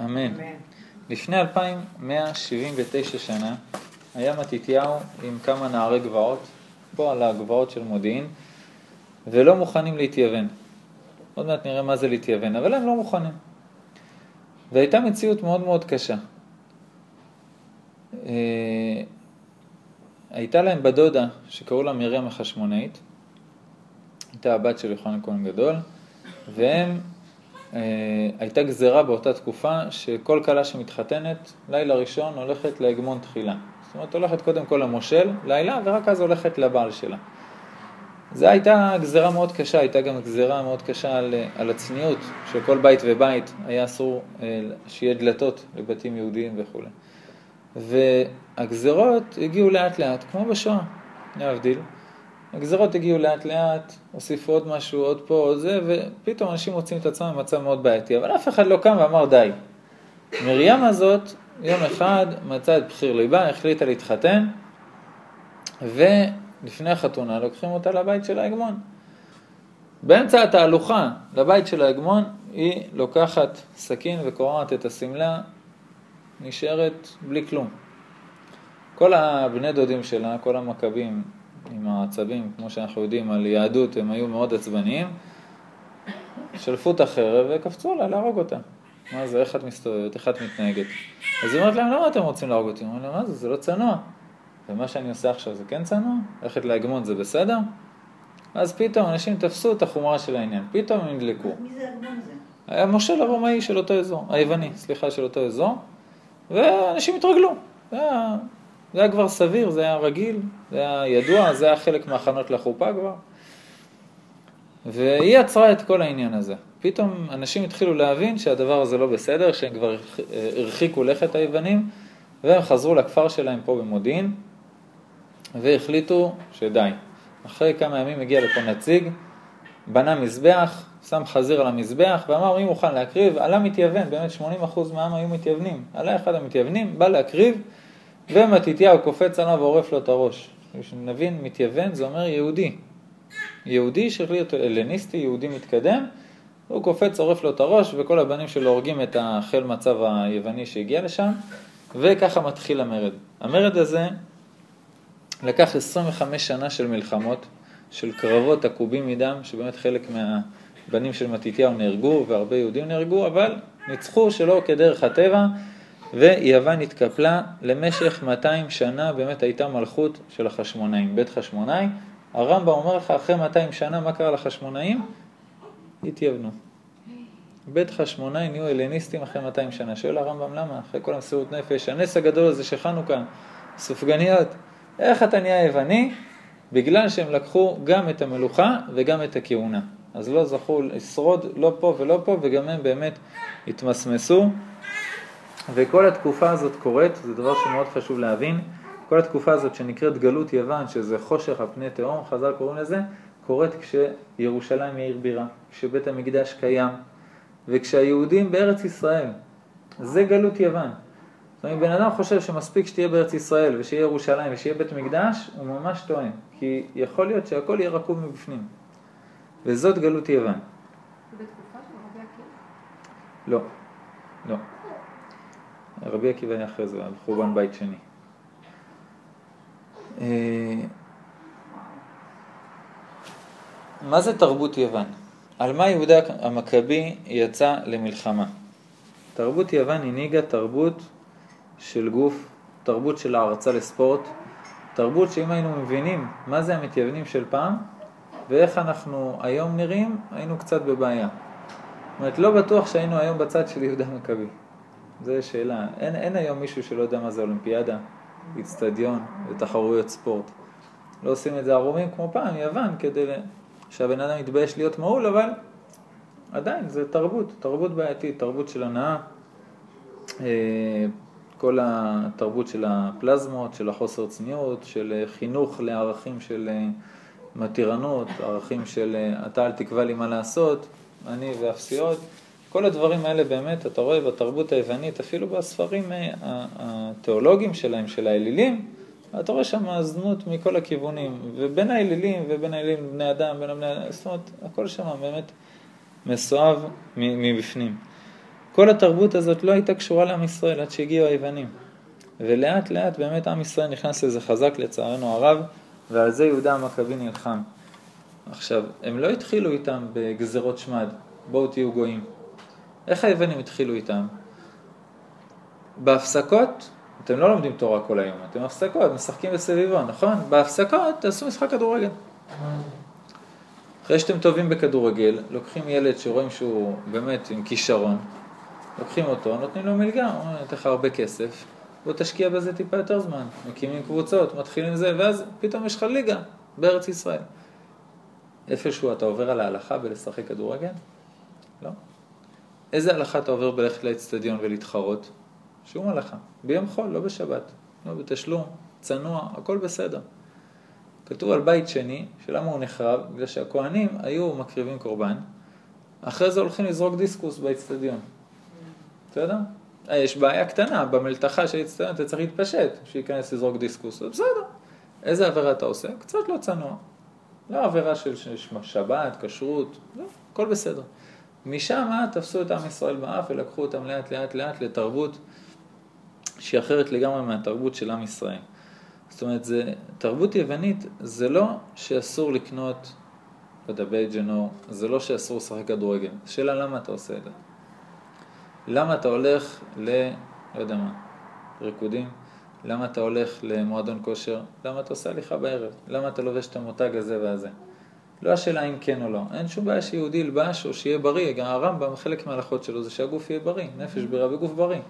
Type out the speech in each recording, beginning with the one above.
אמן. לפני 2179 שנה היה מתתיהו עם כמה נערי גבעות, פה על הגבעות של מודיעין, ולא מוכנים להתייוון. עוד מעט נראה מה זה להתייוון, אבל הם לא מוכנים. והייתה מציאות מאוד מאוד קשה. אה, הייתה להם בדודה שקראו לה מרים החשמונאית, הייתה הבת של יוחנן כהן גדול, והם, הייתה גזרה באותה תקופה שכל כלה שמתחתנת, לילה ראשון הולכת להגמון תחילה. זאת אומרת, הולכת קודם כל למושל, לילה, ורק אז הולכת לבעל שלה. זו הייתה גזרה מאוד קשה, הייתה גם גזרה מאוד קשה על, על הצניעות, של כל בית ובית היה אסור אה, שיהיה דלתות לבתים יהודיים וכולי. והגזרות הגיעו לאט לאט, כמו בשואה, להבדיל. הגזרות הגיעו לאט לאט, הוסיפו עוד משהו, עוד פה, עוד זה, ופתאום אנשים מוצאים את עצמם במצב מאוד בעייתי. אבל אף אחד לא קם ואמר די. מרים הזאת, יום אחד מצאה את בחיר ליבה, החליטה להתחתן, ולפני החתונה לוקחים אותה לבית של ההגמון. באמצע התהלוכה לבית של ההגמון, היא לוקחת סכין וקורעת את השמלה, נשארת בלי כלום. כל הבני דודים שלה, כל המכבים עם העצבים, כמו שאנחנו יודעים על יהדות, הם היו מאוד עצבניים, שלפו את החרב וקפצו עליה להרוג אותה. מה זה, איך את מסתובבת, איך את מתנהגת? אז היא אומרת להם, למה אתם רוצים להרוג אותי? אומרים להם, מה זה, זה לא צנוע. ומה שאני עושה עכשיו זה כן צנוע? ללכת להגמון זה בסדר? אז פתאום אנשים תפסו את החומרה של העניין, פתאום הם נדלקו. מי זה הגמון זה? המושל הרומאי של אותו אזור, היווני, סליחה, של אותו אזור, ואנשים התרגלו. זה היה, כבר סביר, זה היה רגיל, זה היה ידוע, זה היה חלק מהכנות לחופה כבר. והיא עצרה את כל העניין הזה. פתאום אנשים התחילו להבין שהדבר הזה לא בסדר, שהם כבר הרחיקו לכת היוונים, והם חזרו לכפר שלהם פה במודיעין, והחליטו שדי. אחרי כמה ימים הגיע לפה נציג, בנה מזבח, שם חזיר על המזבח ואמר מי מוכן להקריב, עלה מתייוון, באמת 80% מהעם היו מתייוונים, עלה אחד המתייוונים, בא להקריב ומתתיהו קופץ עליו ועורף לו את הראש. שנבין, מתייוון זה אומר יהודי. יהודי שהחליט הלניסטי, יהודי מתקדם, הוא קופץ, עורף לו את הראש וכל הבנים שלו הורגים את החיל מצב היווני שהגיע לשם וככה מתחיל המרד. המרד הזה לקח 25 שנה של מלחמות, של קרבות עקובים מדם, שבאמת חלק מהבנים של מתתיהו נהרגו והרבה יהודים נהרגו, אבל ניצחו שלא כדרך הטבע, ויוון התקפלה למשך 200 שנה, באמת הייתה מלכות של החשמונאים, בית חשמונאי. הרמב"ם אומר לך, אחרי 200 שנה, מה קרה לחשמונאים? התייוונו. בית חשמונאי נהיו הלניסטים אחרי 200 שנה. שואל הרמב"ם למה? אחרי כל המסירות נפש, הנס הגדול הזה של חנוכה, סופגניות, איך אתה נהיה יווני? בגלל שהם לקחו גם את המלוכה וגם את הכהונה. אז לא זכו לשרוד לא פה ולא פה, וגם הם באמת התמסמסו. וכל התקופה הזאת קורית, זה דבר שמאוד חשוב להבין, כל התקופה הזאת שנקראת גלות יוון, שזה חושך על פני תהום, חז"ל קוראים לזה, קורית כשירושלים היא עיר בירה, כשבית המקדש קיים, וכשהיהודים בארץ ישראל. זה גלות יוון. זאת אומרת, בן אדם חושב שמספיק שתהיה בארץ ישראל ושיהיה ירושלים ושיהיה בית מקדש, הוא ממש טועה. כי יכול להיות שהכל יהיה רקוב מבפנים. וזאת גלות יוון. בתקופה של רבי עקיבא? לא, לא. רבי עקיבא היה אחרי זה, על חורבן בית שני. אה, מה זה תרבות יוון? על מה יהודה המכבי יצא למלחמה? תרבות יוון הנהיגה תרבות של גוף, תרבות של הערצה לספורט, תרבות שאם היינו מבינים מה זה המתייוונים של פעם ואיך אנחנו היום נראים, היינו קצת בבעיה. זאת אומרת, לא בטוח שהיינו היום בצד של יהודה המכבי. זו שאלה. אין, אין היום מישהו שלא יודע מה זה אולימפיאדה, איצטדיון ותחרויות ספורט. לא עושים את זה ערומים כמו פעם, יוון, כדי שהבן אדם יתבייש להיות מעול, אבל עדיין זה תרבות, תרבות בעייתית, תרבות של הנאה. אה, כל התרבות של הפלזמות, של החוסר צניעות, של חינוך לערכים של אה, מתירנות, ערכים של אה, אתה אל תקבע לי מה לעשות, אני ואפסיות. כל הדברים האלה באמת, אתה רואה בתרבות היוונית, אפילו בספרים התיאולוגיים שלהם, של האלילים, אתה רואה שם זנות מכל הכיוונים, ובין האלילים ובין האלילים לבני אדם, בין הבני אדם, זאת אומרת, הכל שם באמת מסואב מבפנים. כל התרבות הזאת לא הייתה קשורה לעם ישראל עד שהגיעו היוונים. ולאט לאט באמת עם ישראל נכנס לזה חזק לצערנו הרב, ועל זה יהודה המכבי נלחם. עכשיו, הם לא התחילו איתם בגזרות שמד, בואו תהיו גויים. איך היוונים התחילו איתם? בהפסקות, אתם לא לומדים תורה כל היום, אתם בהפסקות, משחקים בסביבון, נכון? בהפסקות תעשו משחק כדורגל. אחרי שאתם טובים בכדורגל, לוקחים ילד שרואים שהוא באמת עם כישרון, לוקחים אותו, נותנים לו מלגה, אומרים, נותן לך הרבה כסף, בוא תשקיע בזה טיפה יותר זמן. מקימים קבוצות, מתחילים זה, ואז פתאום יש לך ליגה בארץ ישראל. איפשהו אתה עובר על ההלכה בלשחק כדורגל? לא. איזה הלכה אתה עובר בלכת לאצטדיון ולהתחרות? שום הלכה. ביום חול, לא בשבת. לא בתשלום, צנוע, הכל בסדר. כתוב על בית שני, שלמה הוא נחרב? בגלל שהכוהנים היו מקריבים קורבן, אחרי זה הולכים לזרוק דיסקוס באצטדיון. בסדר? אה, יש בעיה קטנה, במלתחה של האצטדיון אתה צריך להתפשט, שייכנס לזרוק דיסקוס, בסדר. איזה עבירה אתה עושה? קצת לא צנוע. לא עבירה של שבת, כשרות, לא, הכל בסדר. משם תפסו את עם ישראל באף ולקחו אותם לאט לאט לאט לתרבות שהיא אחרת לגמרי מהתרבות של עם ישראל. זאת אומרת, זה, תרבות יוונית זה לא שאסור לקנות בדבי ג'נור, זה לא שאסור לשחק כדורגל. שאלה למה אתה עושה את זה? למה אתה הולך ל... לא יודע מה, ריקודים? למה אתה הולך למועדון כושר? למה אתה עושה הליכה בערב? למה אתה לובש את המותג הזה והזה? לא השאלה אם כן או לא. אין שום בעיה שיהודי ילבש או שיהיה בריא. גם הרמב"ם, חלק מההלכות שלו זה שהגוף יהיה בריא. נפש בריאה וגוף בריא.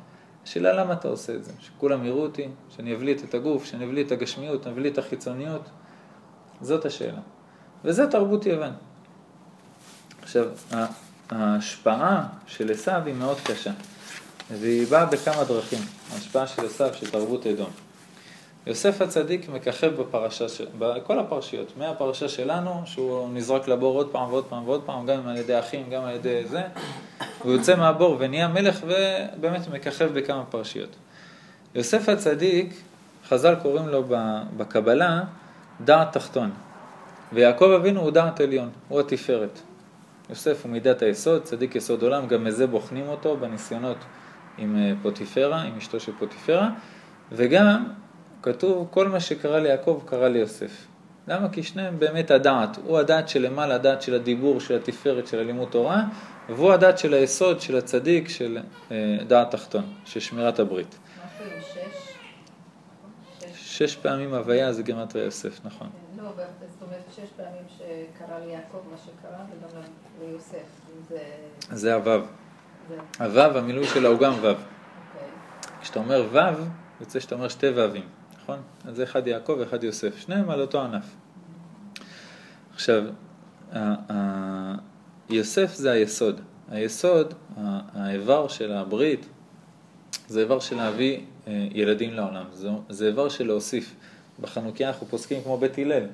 השאלה למה אתה עושה את זה? שכולם יראו אותי, שאני אבליט את הגוף, שאני אבליט את הגשמיות, אני אבליט את החיצוניות? זאת השאלה. וזה תרבות יוון. עכשיו, ההשפעה של עשיו היא מאוד קשה, והיא באה בכמה דרכים. ההשפעה של עשיו, של תרבות אדום. יוסף הצדיק מככב בפרשה, בכל הפרשיות, מהפרשה שלנו, שהוא נזרק לבור עוד פעם ועוד פעם ועוד פעם, גם על ידי אחים, גם על ידי זה, הוא יוצא מהבור ונהיה מלך ובאמת מככב בכמה פרשיות. יוסף הצדיק, חז"ל קוראים לו בקבלה דעת תחתון, ויעקב אבינו הוא דעת עליון, הוא התפארת. יוסף הוא מידת היסוד, צדיק יסוד עולם, גם מזה בוחנים אותו בניסיונות עם אה, פוטיפרה, עם אשתו של פוטיפרה, וגם כתוב כל מה שקרה ליעקב קרה ליוסף. למה? כי שניהם באמת הדעת, הוא הדעת שלמעלה, הדעת של הדיבור, של התפארת, של הלימוד תורה, והוא הדעת של היסוד, של הצדיק, של אה, דעת תחתון, של שמירת הברית. שש פעמים הוויה זה גמטריה יוסף, נכון. כן, לא, זאת אומרת שש פעמים שקרה ליעקב מה שקרה, וגם ליוסף. זה הוו. הוו, המילוי שלה הוא גם וו. אוקיי. כשאתה אומר וו, יוצא שאתה אומר שתי וווים. נכון? אז אחד יעקב ואחד יוסף, שניהם על אותו ענף. עכשיו, יוסף זה היסוד. היסוד, האיבר של הברית, זה איבר של להביא אה, ילדים לעולם. זה, זה איבר של להוסיף. בחנוכיה אנחנו פוסקים כמו בית הלל.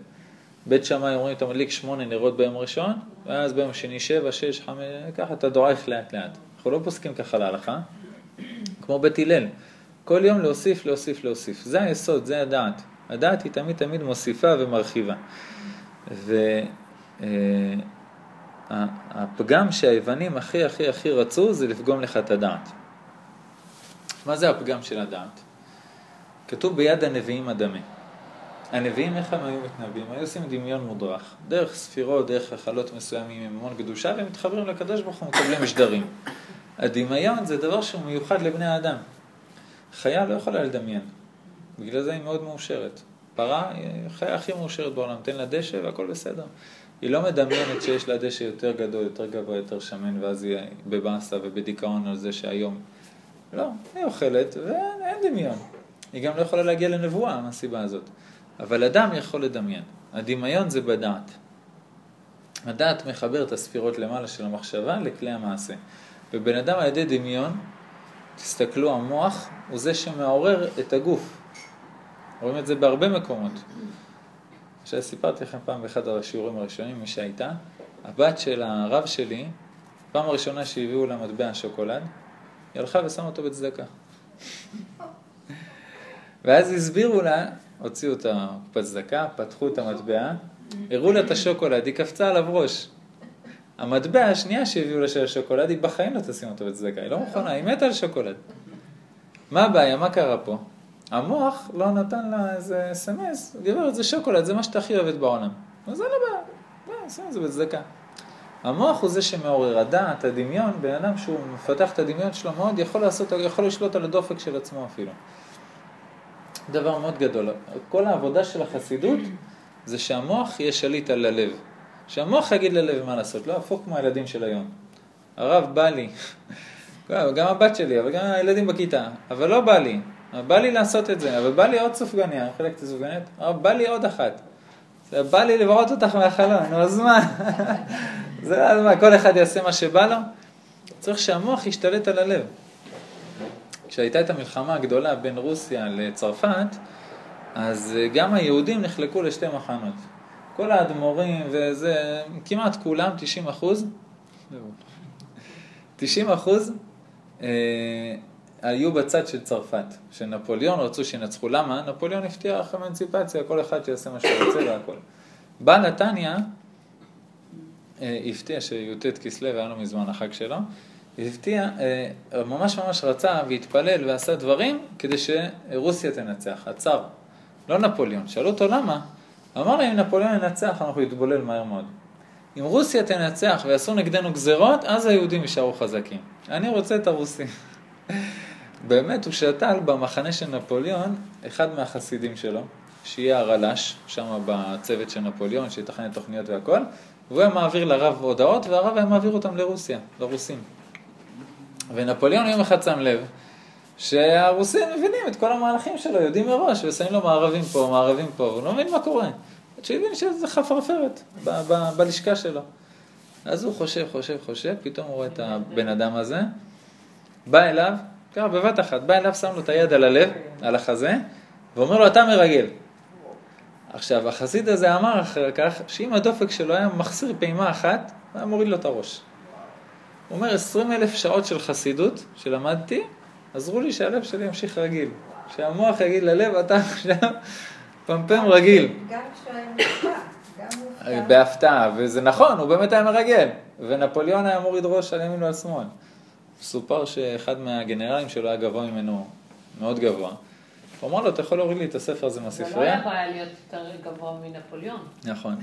בית שמאי אומרים, אתה מדליק שמונה נרות ביום ראשון, ואז ביום שני שבע, שש, חמש, ככה אתה דועך לאט לאט. אנחנו לא פוסקים ככה להלכה, כמו בית הלל. כל יום להוסיף, להוסיף, להוסיף. זה היסוד, זה הדעת. הדעת היא תמיד תמיד מוסיפה ומרחיבה. והפגם אה, שהיוונים הכי הכי הכי רצו זה לפגום לך את הדעת. מה זה הפגם של הדעת? כתוב ביד הנביאים הדמה. הנביאים איך הם היו מתנבאים? היו עושים דמיון מודרך. דרך ספירות, דרך החלות מסוימים עם המון קדושה, והם מתחברים לקדוש ברוך הוא מקבלים משדרים. הדמיון זה דבר שהוא מיוחד לבני האדם. חיה לא יכולה לדמיין, בגלל זה היא מאוד מאושרת. פרה היא החיה הכי מאושרת בעולם, תן לה דשא והכל בסדר. היא לא מדמיינת שיש לה דשא יותר גדול, יותר גבוה, יותר שמן, ואז היא בבאסה ובדיכאון על זה שהיום... לא, היא אוכלת ואין דמיון. היא גם לא יכולה להגיע לנבואה מהסיבה הזאת. אבל אדם יכול לדמיין. הדמיון זה בדעת. הדעת מחבר את הספירות למעלה של המחשבה לכלי המעשה. ובן אדם על ידי דמיון תסתכלו, המוח הוא זה שמעורר את הגוף. רואים את זה בהרבה מקומות. סיפרתי לכם פעם באחד השיעורים הראשונים, מי שהייתה, הבת של הרב שלי, פעם הראשונה שהביאו לה מטבע שוקולד, היא הלכה ושמה אותו בצדקה. ואז הסבירו לה, הוציאו את הקופת צדקה, פתחו את המטבע, הראו לה את השוקולד, היא קפצה עליו ראש. המטבע השנייה שהביאו לה של השוקולד, היא בחיים לא תשים אותו בצדקה, היא לא מוכנה, היא מתה על שוקולד. מה הבעיה, מה קרה פה? המוח לא נתן לה איזה אס.אם.אס, גברת זה שוקולד, זה מה שאתה הכי אוהבת בעולם. אז זה לא בעיה, לא, שים את זה בצדקה. המוח הוא זה שמעורר, הדעת, הדמיון, בן אדם שהוא מפתח את הדמיון שלו מאוד, יכול לעשות, יכול לשלוט על הדופק של עצמו אפילו. דבר מאוד גדול. כל העבודה של החסידות זה שהמוח יהיה שליט על הלב. שהמוח יגיד ללב מה לעשות, לא הפוך כמו הילדים של היום. הרב בא לי, גם הבת שלי, אבל גם הילדים בכיתה, אבל לא בא לי. בא לי לעשות את זה, אבל בא לי עוד סופגניה, חלק את הסופגניות, אבל בא לי עוד אחת. בא לי לבראות אותך מהחלון, נו אז מה? זה אז מה, כל אחד יעשה מה שבא לו? צריך שהמוח ישתלט על הלב. כשהייתה את המלחמה הגדולה בין רוסיה לצרפת, אז גם היהודים נחלקו לשתי מחנות. כל האדמו"רים וזה, כמעט כולם, 90 אחוז, 90 אחוז אה, היו בצד של צרפת, שנפוליאון רצו שינצחו. למה? נפוליאון הבטיח אמנציפציה, כל אחד שיעשה מה שהוא רוצה והכל. בעל נתניה אה, הפתיע שי"ט כסלו, היה לו מזמן החג שלו, הפתיע, אה, ממש ממש רצה והתפלל ועשה דברים כדי שרוסיה תנצח, הצאר, לא נפוליאון. שאלו אותו למה? אמר להם, אם נפוליאון ינצח, אנחנו נתבולל מהר מאוד. אם רוסיה תנצח ויעשו נגדנו גזרות, אז היהודים יישארו חזקים. אני רוצה את הרוסים. באמת, הוא שתל במחנה של נפוליאון, אחד מהחסידים שלו, שיהיה הרל"ש, שם בצוות של נפוליאון, שיתכנן תוכניות והכל, והוא היה מעביר לרב הודעות, והרב היה מעביר אותם לרוסיה, לרוסים. ונפוליאון יום אחד שם לב שהרוסים מבינים את כל המהלכים שלו, יודעים מראש, ושמים לו מערבים פה, מערבים פה, הוא לא מבין מה קורה. עד שהוא הבין שזה חפרפרת ב- ב- בלשכה שלו. אז הוא חושב, חושב, חושב, פתאום הוא רואה את הבן אדם הזה, בא אליו, ככה בבת אחת, בא אליו, שם לו את היד על הלב, על החזה, ואומר לו, אתה מרגל. עכשיו, החסיד הזה אמר אחר כך, שאם הדופק שלו היה מחסיר פעימה אחת, הוא היה מוריד לו את הראש. הוא אומר, 20 אלף שעות של חסידות שלמדתי, עזרו לי שהלב שלי ימשיך רגיל. שהמוח יגיד ללב, אתה עכשיו פמפם רגיל. גם כשהוא היה. בהפתעה, וזה נכון, הוא באמת היה מרגל. ונפוליאון היה מוריד ראש על ימין ועל שמאל. סופר שאחד מהגנרלים שלו היה גבוה ממנו, מאוד גבוה. הוא אמר לו, אתה יכול להוריד לי את הספר הזה זה לא מהספרייה? היה להיות יותר גבוה מנפוליאון. נכון.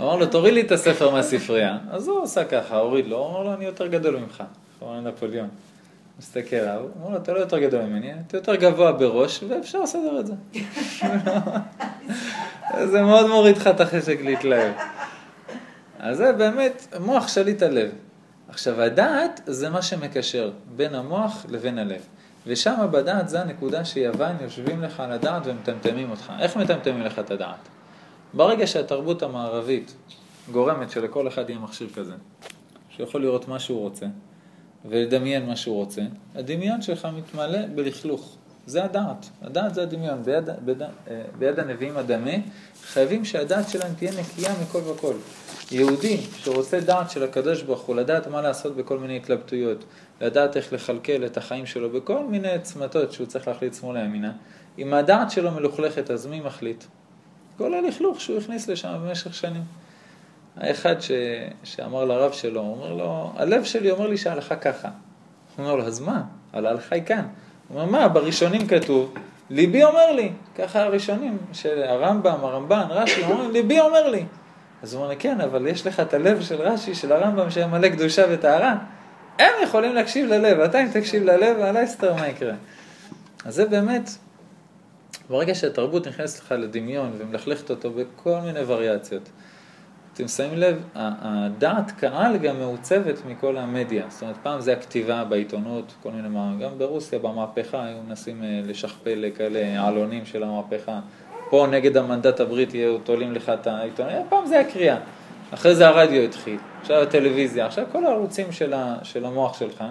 אמר לו, תוריד לי את הספר מהספרייה. אז הוא עשה ככה, הוריד לו, הוא אמר לו, אני יותר גדול ממך. הוא אמר לנפוליאון. מסתכל עליו, אומר לו, אתה לא יותר גדול ממני, אתה יותר גבוה בראש, ואפשר לסדר את זה. זה מאוד מוריד לך את החשק להתלהב. אז זה באמת מוח שליט הלב. עכשיו, הדעת זה מה שמקשר בין המוח לבין הלב. ושם בדעת זה הנקודה שיוון יושבים לך על הדעת ומטמטמים אותך. איך מטמטמים לך את הדעת? ברגע שהתרבות המערבית גורמת שלכל אחד יהיה מכשיר כזה, שיכול לראות מה שהוא רוצה ולדמיין מה שהוא רוצה, הדמיון שלך מתמלא בלכלוך. זה הדעת, הדעת זה הדמיון. ביד, ביד, אה, ביד הנביאים הדמה, חייבים שהדעת שלהם תהיה נקייה מכל וכל. יהודי שרוצה דעת של הקדוש ברוך הוא, לדעת מה לעשות בכל מיני התלבטויות, לדעת איך לכלכל את החיים שלו בכל מיני צמתות שהוא צריך להחליט שמאלה ימינה, אם הדעת שלו מלוכלכת, אז מי מחליט? כל הלכלוך שהוא הכניס לשם במשך שנים. האחד ש... שאמר לרב שלו, הוא אומר לו, הלב שלי אומר לי שההלכה ככה. הוא אומר לו, אז מה? על ההלכה היא כאן. הוא אומר, מה, בראשונים כתוב, ליבי אומר לי, ככה הראשונים, של הרמב"ם, הרמב"ן, רש"י, אומרים, ליבי אומר לי. אז הוא אומר, כן, אבל יש לך את הלב של רש"י, של הרמב"ם, שהיה מלא קדושה וטהרה. הם יכולים להקשיב ללב, אתה אם תקשיב ללב, על אסתר מה יקרה. אז זה באמת, ברגע שהתרבות נכנסת לך לדמיון ומלכלכת אותו בכל מיני וריאציות, אתם שמים לב, הדעת קהל גם מעוצבת מכל המדיה. זאת אומרת, פעם זה הכתיבה בעיתונות, כל מיני, מה- גם ברוסיה במהפכה היו מנסים אה, לשכפל כאלה עלונים של המהפכה. פה נגד המנדט הבריטי היו תולים לך את העיתון, פעם זה הקריאה. אחרי זה הרדיו התחיל, עכשיו הטלוויזיה, עכשיו כל הערוצים של המוח שלך,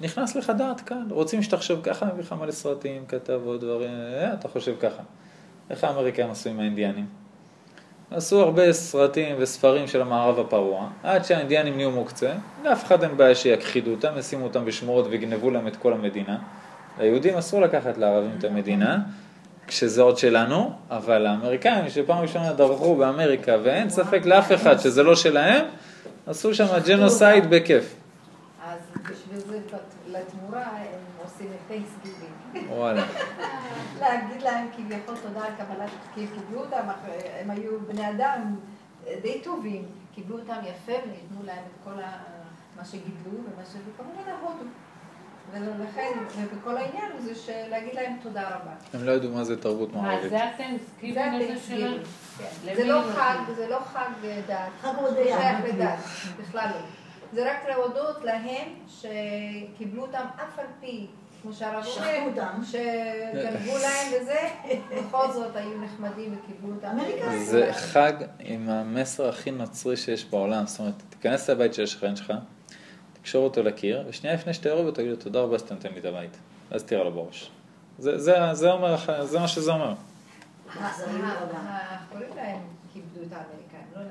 נכנס לך דעת קהל. רוצים שתחשוב ככה, מביא לך מלא סרטים, כתבות, דברים, אה, אתה חושב ככה. איך האמריקאים עשו עם האינדיאנים? עשו הרבה סרטים וספרים של המערב הפרוע, עד שהאינדיאנים נהיו מוקצה, לאף אחד אין בעיה שיכחידו אותם, ישימו אותם בשמורות ויגנבו להם את כל המדינה. ליהודים אסור לקחת לערבים את המדינה, כשזה עוד שלנו, אבל האמריקאים שפעם ראשונה דרכו באמריקה ואין ספק לאף אחד שזה לא שלהם, עשו שם ג'נוסייד בכיף. אז בשביל זה, לתמורה, הם עושים את תhanksgiving. וואלה. להגיד להם כביכול תודה על קבלת, כי קיבלו אותם, אחרי- הם היו בני אדם די טובים, קיבלו אותם יפה וניתנו להם את כל ה- מה שגידלו ומה ש... וכמובן הודו. ולכן, ובכל העניין זה להגיד להם תודה רבה. הם לא ידעו מה זה תרבות מה, מערבית. זה זה? ה-Thanksgiving. כן. למי זה לא חג? זה לא חג אה, דת. חג הודיה. שייך לדת, בכלל לא. זה רק להודות להם שקיבלו אותם אף על פי, כמו שהרב אומר, אותם. שגנבו להם וזה, בכל זאת היו נחמדים וקיבלו אותם. אמריקאים. זה חג עם המסר הכי נוצרי שיש בעולם. זאת אומרת, תיכנס לבית של השכן שלך, תקשור אותו לקיר, ושנייה לפני שאתה יורד אותו, תגיד לו תודה רבה שאתה נותן לי את הבית. ואז תירה לו בראש. זה, זה, זה, אומר, זה מה שזה אומר. את לא.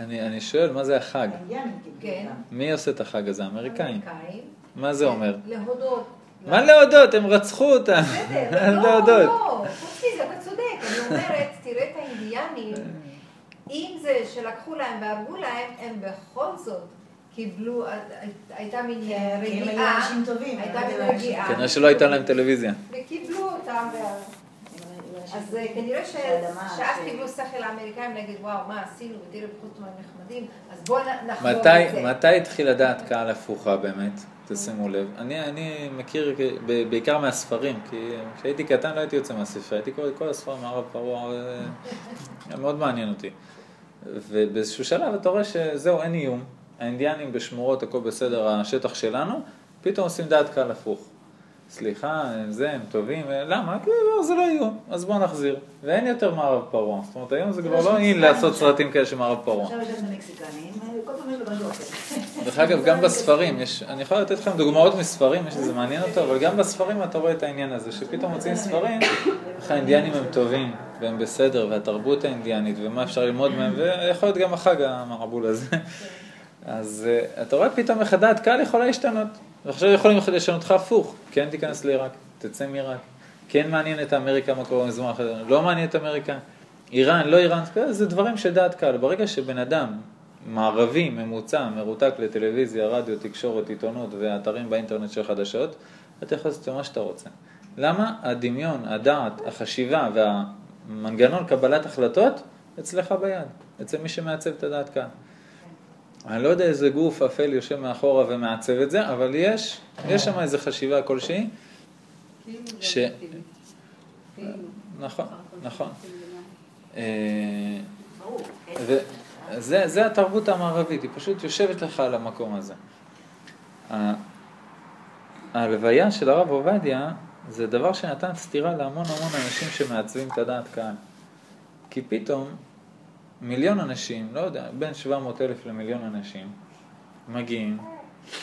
אני, אני שואל, מה זה החג? כן. מי עושה את החג הזה? האמריקאים. האמריקאים. מה זה אומר? להודות. מה להודות? הם רצחו אותם. בסדר, לא. לא, חוץ מזה, אתה צודק, אני אומרת, תראה את האינדיאנים, אם זה שלקחו להם והרגו להם, הם בכל זאת קיבלו, הייתה מין כי הם היו רגיעה, אנשים טובים. הייתה מין רגיעה. כנראה שלא הייתה להם טלוויזיה. וקיבלו אותם, אז אה. כנראה שאז קיבלו שכל האמריקאים להגיד, וואו, מה עשינו, ותראה, הם נחמדים, אז בואו נחזור מתי, לזה. מתי התחיל לדעת קהל הפוכה באמת? תשימו לב. אני, אני מכיר בעיקר מהספרים, כי כשהייתי קטן לא הייתי יוצא מהספר, הייתי קורא את כל הספרים מהרב פרעה, אה, היה מאוד מעניין אותי. ובאיזשהו שלב אתה רואה שזהו, אין איום, האינדיאנים בשמורות, הכל בסדר, השטח שלנו, פתאום עושים דעת קהל הפוך. סליחה, הם זה, הם טובים, אה, למה? כי לא, זה לא איום, אז בואו נחזיר. ואין יותר מערב פרעה, זאת אומרת היום זה כבר לא אין לעשות סרטים כאלה של מערב פרעה. עכשיו יש את המקסיקנים, כל פעם יש לו משהו אחר. דרך אגב, גם בספרים, יש, אני יכול לתת לכם דוגמאות מספרים, יש איזה מעניין אותו, אבל גם בספרים אתה רואה את העניין הזה, שפתאום מוצאים ספרים, איך האינדיאנים הם טובים, והם בסדר, והתרבות האינדיאנית, ומה אפשר ללמוד מהם, ויכול להיות גם החג המערבול הזה. אז אה, אתה רואה פתאום איך הדעת קהל יכולה להשתנות. ועכשיו יכולים לשנות לך הפוך, כן תיכנס לעיראק, תצא מעיראק, כן מעניין את אמריקה מה קורה בזמן אחר, לא מעניין את אמריקה, איראן, לא איראן, זה דברים של דעת קהל. ברגע שבן אדם מערבי, ממוצע, מרותק לטלוויזיה, רדיו, תקשורת, עיתונות ואתרים באינטרנט של חדשות, אתה יכול לעשות מה שאתה רוצה. למה? הדמיון, הדעת, החשיבה והמנגנון קבלת החלטות אצלך ביד, אצל מי שמעצב את הדעת קהל. אני לא יודע איזה גוף אפל יושב מאחורה ומעצב את זה, אבל יש, יש שם איזה חשיבה כלשהי. ש-. נכון, נכון. אה. וזה זה התרבות המערבית, היא פשוט יושבת לך על המקום הזה. ההלוויה של הרב עובדיה זה דבר שנתן סתירה להמון המון אנשים שמעצבים את הדעת קהל. כי פתאום מיליון אנשים, לא יודע, בין 700 אלף למיליון אנשים, מגיעים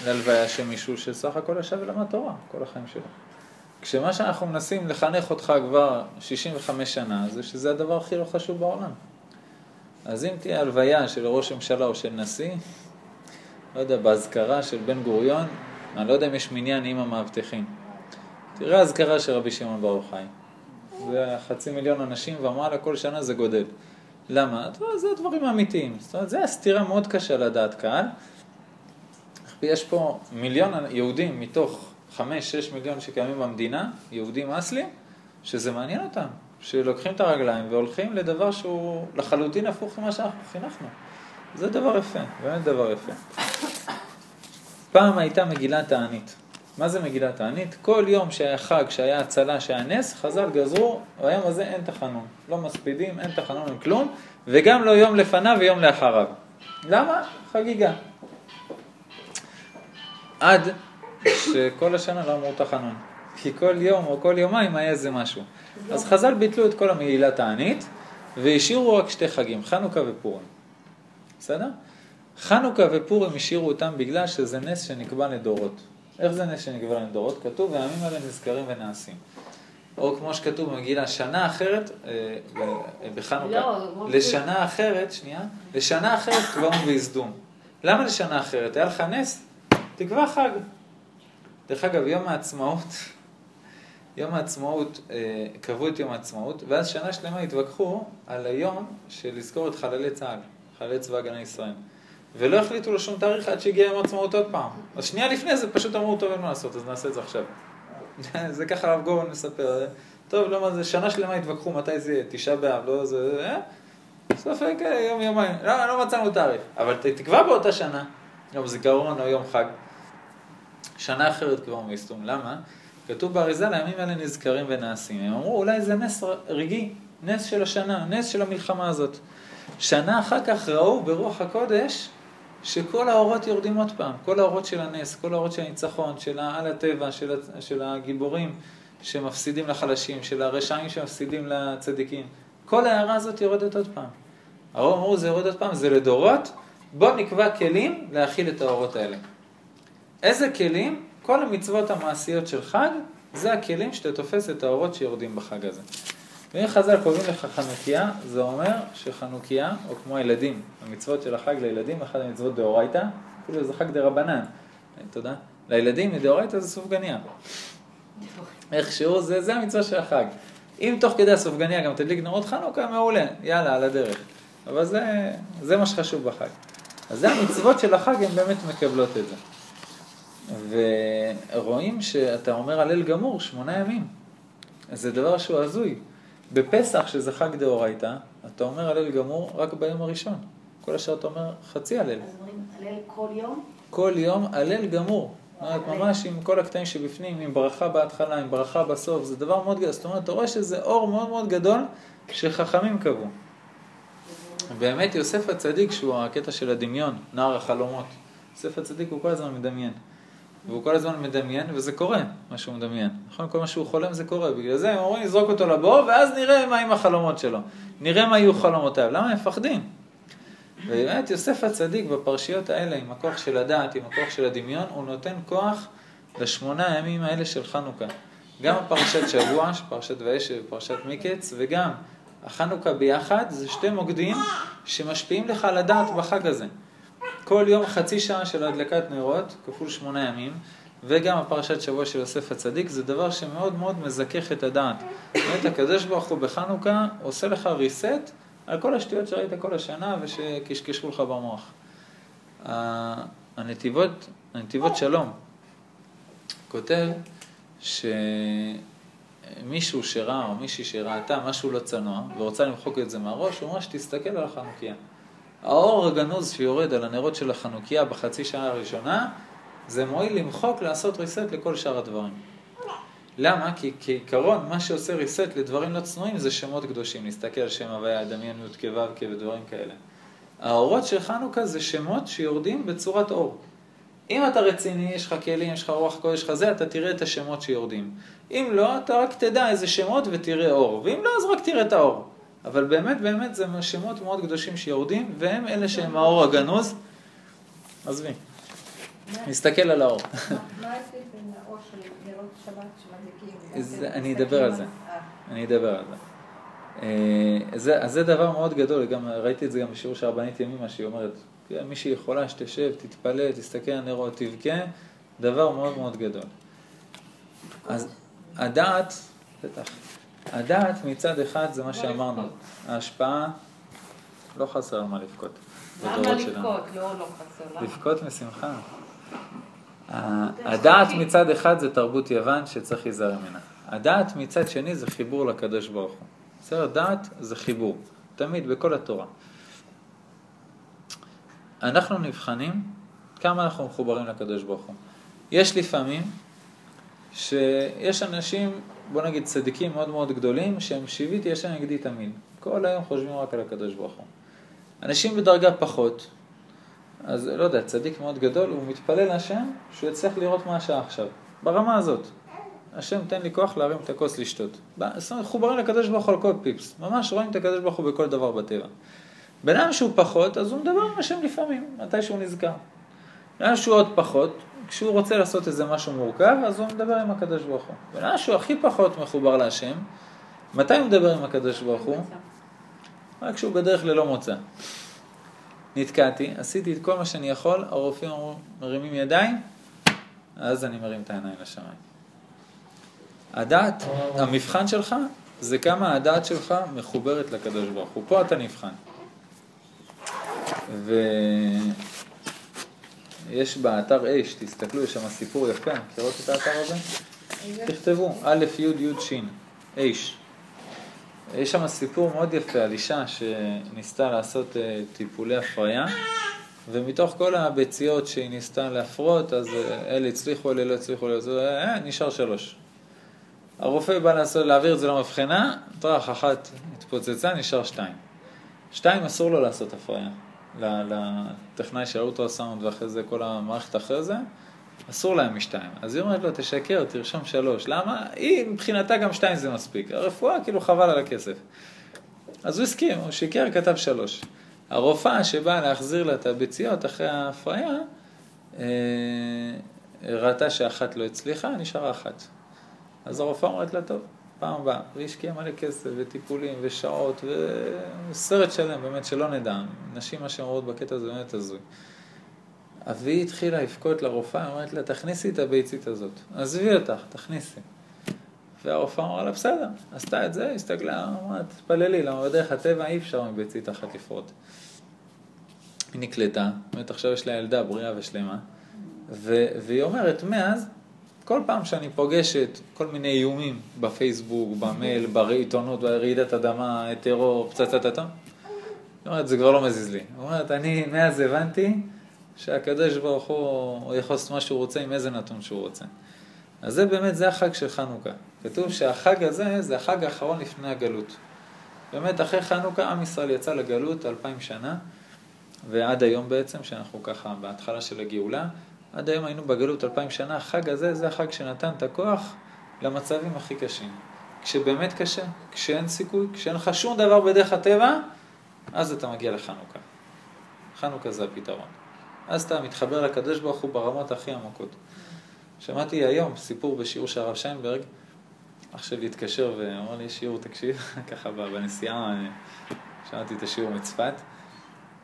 להלוויה של מישהו שסך הכל ישב ולמד תורה כל החיים שלו. כשמה שאנחנו מנסים לחנך אותך כבר 65 שנה, זה שזה הדבר הכי לא חשוב בעולם. אז אם תהיה הלוויה של ראש ממשלה או של נשיא, לא יודע, באזכרה של בן גוריון, אני לא יודע אם יש מניין עם המאבטחים. תראה אזכרה של רבי שמעון ברוך חי. זה חצי מיליון אנשים ומעלה כל שנה זה גודל. למה? זה הדברים האמיתיים. זאת אומרת, זה הסתירה מאוד קשה לדעת קהל. יש פה מיליון יהודים מתוך חמש, שש מיליון שקיימים במדינה, יהודים אסלים, שזה מעניין אותם, שלוקחים את הרגליים והולכים לדבר שהוא לחלוטין הפוך ממה שאנחנו חינכנו. זה דבר יפה, באמת דבר יפה. פעם הייתה מגילת תענית. מה זה מגילת תענית? כל יום שהיה חג, שהיה הצלה, שהיה נס, חז"ל גזרו, ביום הזה אין תחנון. לא מספידים, אין תחנון, אין כלום, וגם לא יום לפניו ויום לאחריו. למה? חגיגה. עד שכל השנה לא אמרו תחנון. כי כל יום או כל יומיים היה איזה משהו. אז חז"ל ביטלו את כל המגילה תענית, והשאירו רק שתי חגים, חנוכה ופורים. בסדר? חנוכה ופורים השאירו אותם בגלל שזה נס שנקבע לדורות. איך זה נס שנקבע לדורות? כתוב, והימים האלה נזכרים ונעשים. או כמו שכתוב במגילה, שנה אחרת, אה, בחנוכה, לא, לשנה אחרת, שנייה, לשנה אחרת קבענו ויסדום. למה לשנה אחרת? היה לך נס? תקבע חג. דרך אגב, יום העצמאות, יום העצמאות, אה, קבעו את יום העצמאות, ואז שנה שלמה התווכחו על היום של לזכור את חללי צה"ל, חללי צבא הגנה לישראל. ולא החליטו לו שום תאריך עד שהגיע יום העצמאות עוד פעם. אז שנייה לפני זה פשוט אמרו, טוב, אין מה לעשות, אז נעשה את זה עכשיו. זה ככה הרב גורן מספר. טוב, לא מה זה, שנה שלמה התווכחו מתי זה יהיה, תשעה באב, לא זה, אה? ספק, אה, יום יומיים, לא, לא מצאנו תאריך. אבל תקבע באותה שנה, יום זיכרון או יום חג. שנה אחרת כבר מסתום, למה? כתוב באריזה, לימים האלה נזכרים ונעשים. הם אמרו, אולי זה נס רגעי, נס של השנה, נס של המלחמה הזאת. שנה אחר כך ראו ברוח הקודש שכל האורות יורדים עוד פעם, כל האורות של הנס, כל האורות של הניצחון, של העל הטבע, של, של הגיבורים שמפסידים לחלשים, של הרשעים שמפסידים לצדיקים. כל ההערה הזאת יורדת עוד פעם. הרוב אמרו, זה יורד עוד פעם, זה לדורות, בואו נקבע כלים להכיל את האורות האלה. איזה כלים? כל המצוות המעשיות של חג, זה הכלים שאתה תופס את האורות שיורדים בחג הזה. ואם חז"ל קובעים לך חנוכיה, זה אומר שחנוכיה, או כמו הילדים, המצוות של החג לילדים, אחת המצוות דאורייתא, אפילו זה חג דה רבנן, תודה. לילדים מדאורייתא זה סופגניה. איכשהו זה, זה המצווה של החג. אם תוך כדי הסופגניה גם תדליק נרות חנוכה, מעולה, יאללה, על הדרך. אבל זה, זה מה שחשוב בחג. אז זה המצוות של החג, הן באמת מקבלות את זה. ורואים שאתה אומר הלל גמור, שמונה ימים. זה דבר שהוא הזוי. בפסח, שזה חג דאורייתא, אתה אומר הלל גמור רק ביום הראשון. כל השאר אתה אומר חצי הלל. אז אומרים הלל כל יום? כל יום הלל גמור. אומרת, ממש עם כל הקטעים שבפנים, עם ברכה בהתחלה, עם ברכה בסוף, זה דבר מאוד גדול. זאת אומרת, אתה רואה שזה אור מאוד מאוד גדול שחכמים קבעו. באמת יוסף הצדיק, שהוא הקטע של הדמיון, נער החלומות. יוסף הצדיק הוא כל הזמן מדמיין. והוא כל הזמן מדמיין, וזה קורה, מה שהוא מדמיין. נכון? כל מה שהוא חולם זה קורה. בגלל זה הם אומרים, נזרוק אותו לבור, ואז נראה מה עם החלומות שלו. נראה מה יהיו חלומותיו. למה הם מפחדים? ובאמת יוסף הצדיק בפרשיות האלה, עם הכוח של הדעת, עם הכוח של הדמיון, הוא נותן כוח לשמונה הימים האלה של חנוכה. גם הפרשת שבוע, פרשת וישב ופרשת מקץ, וגם החנוכה ביחד, זה שתי מוקדים שמשפיעים לך על הדעת בחג הזה. כל יום חצי שעה של הדלקת נרות, כפול שמונה ימים, וגם הפרשת שבוע של יוסף הצדיק, זה דבר שמאוד מאוד מזכך את הדעת. באמת, הקדוש ברוך הוא בחנוכה עושה לך reset על כל השטויות שראית כל השנה ושקשקשו לך במוח. הנתיבות, הנתיבות שלום כותב שמישהו שראה או מישהי שראתה משהו לא צנוע ורוצה למחוק את זה מהראש, הוא אומר שתסתכל על החנוכיה. האור הגנוז שיורד על הנרות של החנוכיה בחצי שעה הראשונה, זה מועיל למחוק, לעשות reset לכל שאר הדברים. למה? כי כעיקרון, מה שעושה reset לדברים לא צנועים זה שמות קדושים. להסתכל על שם הוויה, דמיין י' כו' ודברים כאלה. האורות של חנוכה זה שמות שיורדים בצורת אור. אם אתה רציני, יש לך כלים, יש לך רוח קודש, יש לך זה, אתה תראה את השמות שיורדים. אם לא, אתה רק תדע איזה שמות ותראה אור. ואם לא, אז רק תראה את האור. אבל באמת, באמת, זה שמות מאוד קדושים שיורדים, והם אלה שהם האור הגנוז. עזבי. נסתכל על האור. מה ההבדל בין האור של נרות שבת שמדליקים? זה- אני אדבר על זה. אני אדבר על זה. אה, זה. אז זה דבר מאוד גדול, גם ראיתי את זה גם בשיעור של הרבנית ימימה, שהיא אומרת, כן, מי שיכולה שתשב, תתפלל, תסתכל על נרות, תבכה, דבר מאוד מאוד גדול. אז הדעת, בטח, הדעת מצד אחד זה מה שאמרנו, ההשפעה, לא חסר על מה לבכות. למה. לבכות? לא, לא חסר. לבכות משמחה. הדעת מצד אחד זה תרבות יוון שצריך להיזהר ממנה. הדעת מצד שני זה חיבור לקדוש ברוך הוא. בסדר? דעת זה חיבור, תמיד, בכל התורה. אנחנו נבחנים כמה אנחנו מחוברים לקדוש ברוך הוא. יש לפעמים שיש אנשים, בוא נגיד צדיקים מאוד מאוד גדולים, שהם שיוויתי ישן נגדי תמיד. כל היום חושבים רק על הקדוש ברוך הוא. אנשים בדרגה פחות, אז לא יודע, צדיק מאוד גדול, הוא מתפלל להשם שהוא יצליח לראות מה השעה עכשיו, ברמה הזאת. השם תן לי כוח להרים את הכוס לשתות. מחוברים לקדוש ברוך הוא על כל פיפס. ממש רואים את הקדוש ברוך הוא בכל דבר בטבע. בן אדם שהוא פחות, אז הוא מדבר עם השם לפעמים, מתי שהוא נזכר. בן אדם שהוא עוד פחות, כשהוא רוצה לעשות איזה משהו מורכב, אז הוא מדבר עם הקדוש ברוך הוא. בן שהוא הכי פחות מחובר להשם, מתי הוא מדבר עם הקדוש ברוך הוא? רק כשהוא בדרך ללא מוצא. נתקעתי, עשיתי את כל מה שאני יכול, הרופאים אמרו, מרימים ידיים, אז אני מרים את העיניים לשמיים. הדעת, המבחן שלך, זה כמה הדעת שלך מחוברת לקדוש ברוך הוא. פה אתה נבחן. ויש באתר אש, תסתכלו, יש שם סיפור יפה, מכירות את האתר הזה? תכתבו, א', י', י', ש', אש. יש שם סיפור מאוד יפה על אישה שניסתה לעשות אה, טיפולי הפריה, ומתוך כל הביציות שהיא ניסתה להפרות, אז אה, אלה הצליחו, אלה לא הצליחו, אז אה, נשאר שלוש. הרופא בא לעשות, להעביר את זה למבחנה, טרח, אחת התפוצצה, נשאר שתיים. שתיים אסור לו לעשות הפריה. לטכנאי של האולטרסאונד ואחרי זה כל המערכת אחרי זה, אסור להם משתיים. אז היא אומרת לו, תשקר, תרשום שלוש. למה? היא, מבחינתה גם שתיים זה מספיק. הרפואה, כאילו חבל על הכסף. אז הוא הסכים, הוא שיקר, כתב שלוש. הרופאה שבאה להחזיר לה את הביציות אחרי ההפריה, אה, ראתה שאחת לא הצליחה, נשארה אחת. אז הרופאה אומרת לה, טוב, פעם הבאה. והיא השקיעה מלא כסף וטיפולים ושעות וסרט שלם, באמת שלא נדע. נשים מה שהן אומרות בקטע הזה באמת הזוי. והיא התחילה לבכות לרופאה, אומרת לה, תכניסי את הביצית הזאת. עזבי אותך, תכניסי. והרופאה אמרה לה, בסדר, עשתה את זה, הסתכלה, אמרה, תתפללי, למה בדרך הטבע אי אפשר מביצית אחת לפרוט. היא נקלטה, באמת עכשיו יש לה ילדה בריאה ושלמה, והיא אומרת, מאז, כל פעם שאני פוגשת כל מיני איומים בפייסבוק, במייל, בעיתונות, ברעידת אדמה, טרור, פצצת אטום, היא אומרת, זה כבר לא מזיז לי. היא אומרת, אני מאז הבנתי שהקדוש ברוך הוא, יכול לעשות מה שהוא רוצה עם איזה נתון שהוא רוצה. אז זה באמת, זה החג של חנוכה. כתוב שהחג הזה זה החג האחרון לפני הגלות. באמת, אחרי חנוכה עם ישראל יצא לגלות אלפיים שנה, ועד היום בעצם, שאנחנו ככה בהתחלה של הגאולה, עד היום היינו בגלות אלפיים שנה, החג הזה זה החג שנתן את הכוח למצבים הכי קשים. כשבאמת קשה, כשאין סיכוי, כשאין לך שום דבר בדרך הטבע, אז אתה מגיע לחנוכה. חנוכה זה הפתרון. אז אתה מתחבר לקדוש ברוך הוא ברמות הכי עמוקות. שמעתי היום סיפור בשיעור של הרב שיינברג, אח שלי התקשר ואמר לי, שיעור, תקשיב, ככה בנסיעה, שמעתי את השיעור מצפת,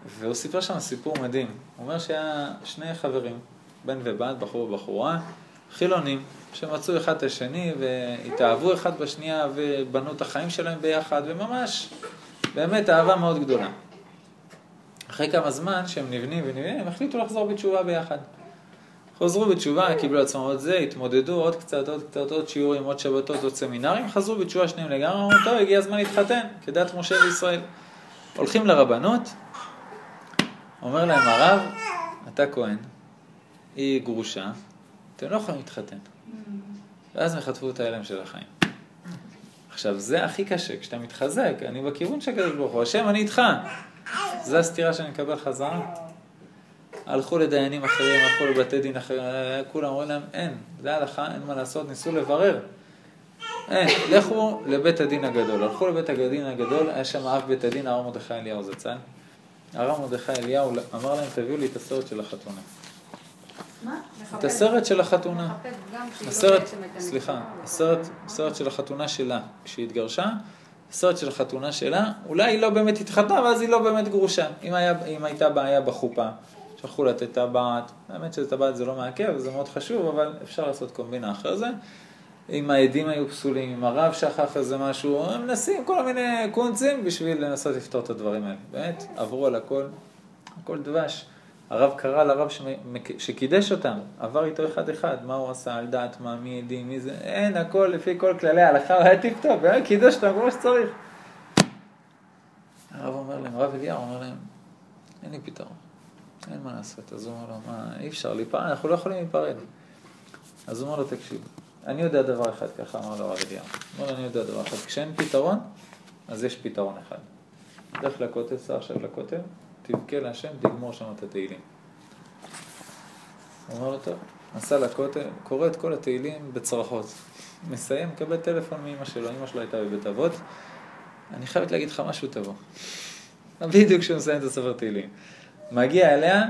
והוא סיפר שם סיפור מדהים. הוא אומר שהיה שני חברים, בן ובת, בחור ובחורה, חילונים, שמצאו אחד את השני והתאהבו אחד בשנייה ובנו את החיים שלהם ביחד, וממש, באמת אהבה מאוד גדולה. אחרי כמה זמן שהם נבנים ונבנים, הם החליטו לחזור בתשובה ביחד. חזרו בתשובה, קיבלו לעצמם עוד זה, התמודדו עוד קצת, עוד קצת, עוד שיעורים, עוד שבתות, עוד סמינרים, חזרו בתשובה שניהם לגמרי, אמרו, טוב, הגיע הזמן להתחתן, כדת משה וישראל. הולכים לרבנות, אומר להם הרב, אתה כהן, היא גרושה, אתם לא יכולים להתחתן. ואז הם חטפו את ההלם של החיים. עכשיו, זה הכי קשה, כשאתה מתחזק, אני בכיוון של הקדוש ברוך הוא, השם, אני איתך. זו הסתירה שאני מקבל חזרה. הלכו לדיינים אחרים, הלכו לבתי דין אחרים, כולם אומרים להם, אין, זה הלכה, אין מה לעשות, ניסו לברר. אין, לכו לבית הדין הגדול. הלכו לבית הדין הגדול, היה שם אב בית הדין, הרב מרדכי אליהו זצ"ל. הרב מרדכי אליהו אמר להם, תביאו לי את הסרט של החתונה. את הסרט של החתונה. לא הסרט, סליחה. הסרט, הסרט של החתונה שלה, כשהיא התגרשה, הסרט של החתונה שלה, אולי היא לא באמת התחתנה, ואז היא לא באמת גרושה. אם, היה, אם הייתה בעיה בחופה, שכחו לתת טבעת, האמת שטבעת זה לא מעכב, זה מאוד חשוב, אבל אפשר לעשות קומבינה אחרי זה. אם העדים היו פסולים, אם הרב שכח איזה משהו, הם מנסים כל מיני קונצים בשביל לנסות לפתור את הדברים האלה. באמת, עברו על הכל, הכל דבש. הרב קרא לרב שקידש אותם, עבר איתו אחד-אחד, מה הוא עשה, על דעת מה, מי עדים, מי זה, אין, הכל לפי כל כללי ההלכה, הוא היה tip top, הוא היה קידש אותם כמו שצריך. הרב אומר להם, הרב אליהו אומר להם, אין לי פתרון, אין מה לעשות. אז הוא אומר לו, מה, אי אפשר להיפרד, אנחנו לא יכולים להיפרד. אז הוא אומר לו, תקשיב, אני יודע דבר אחד, ככה אמר לו הרב אליהו. הוא אומר לו, אני יודע דבר אחד, כשאין פתרון, אז יש פתרון אחד. לך לכותל, סע עכשיו לכותל, תבכה להשם, תגמור שם את התהילים. הוא אומר לו, טוב, נסע לכותל, קורא את כל התהילים בצרחות. מסיים, מקבל טלפון מאמא שלו, אמא שלו הייתה בבית אבות. אני חייבת להגיד לך משהו תבוא. בדיוק כשהוא מסיים את הספר תהילים. מגיע אליה,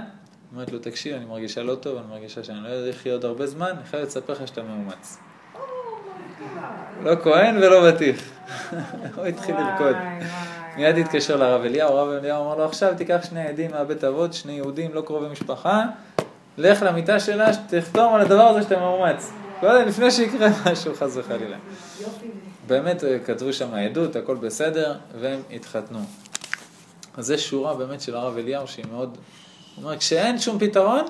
אומרת לו, תקשיב, אני מרגישה לא טוב, אני מרגישה שאני לא יודע עוד הרבה זמן, אני חייבת לספר לך שאתה מאומץ. לא כהן ולא בטיח. הוא התחיל לרקוד. מיד התקשר לרב אליהו, הרב אליהו אמר לו, עכשיו תיקח שני עדים מהבית אבות, שני יהודים, לא קרובי משפחה, לך למיטה שלה, תחתום על הדבר הזה שאתה מאומץ. קודם, לפני שיקרה משהו, חס וחלילה. באמת אה, כתבו שם עדות, הכל בסדר, והם התחתנו. אז זו שורה באמת של הרב אליהו שהיא מאוד... הוא אומר, כשאין שום פתרון,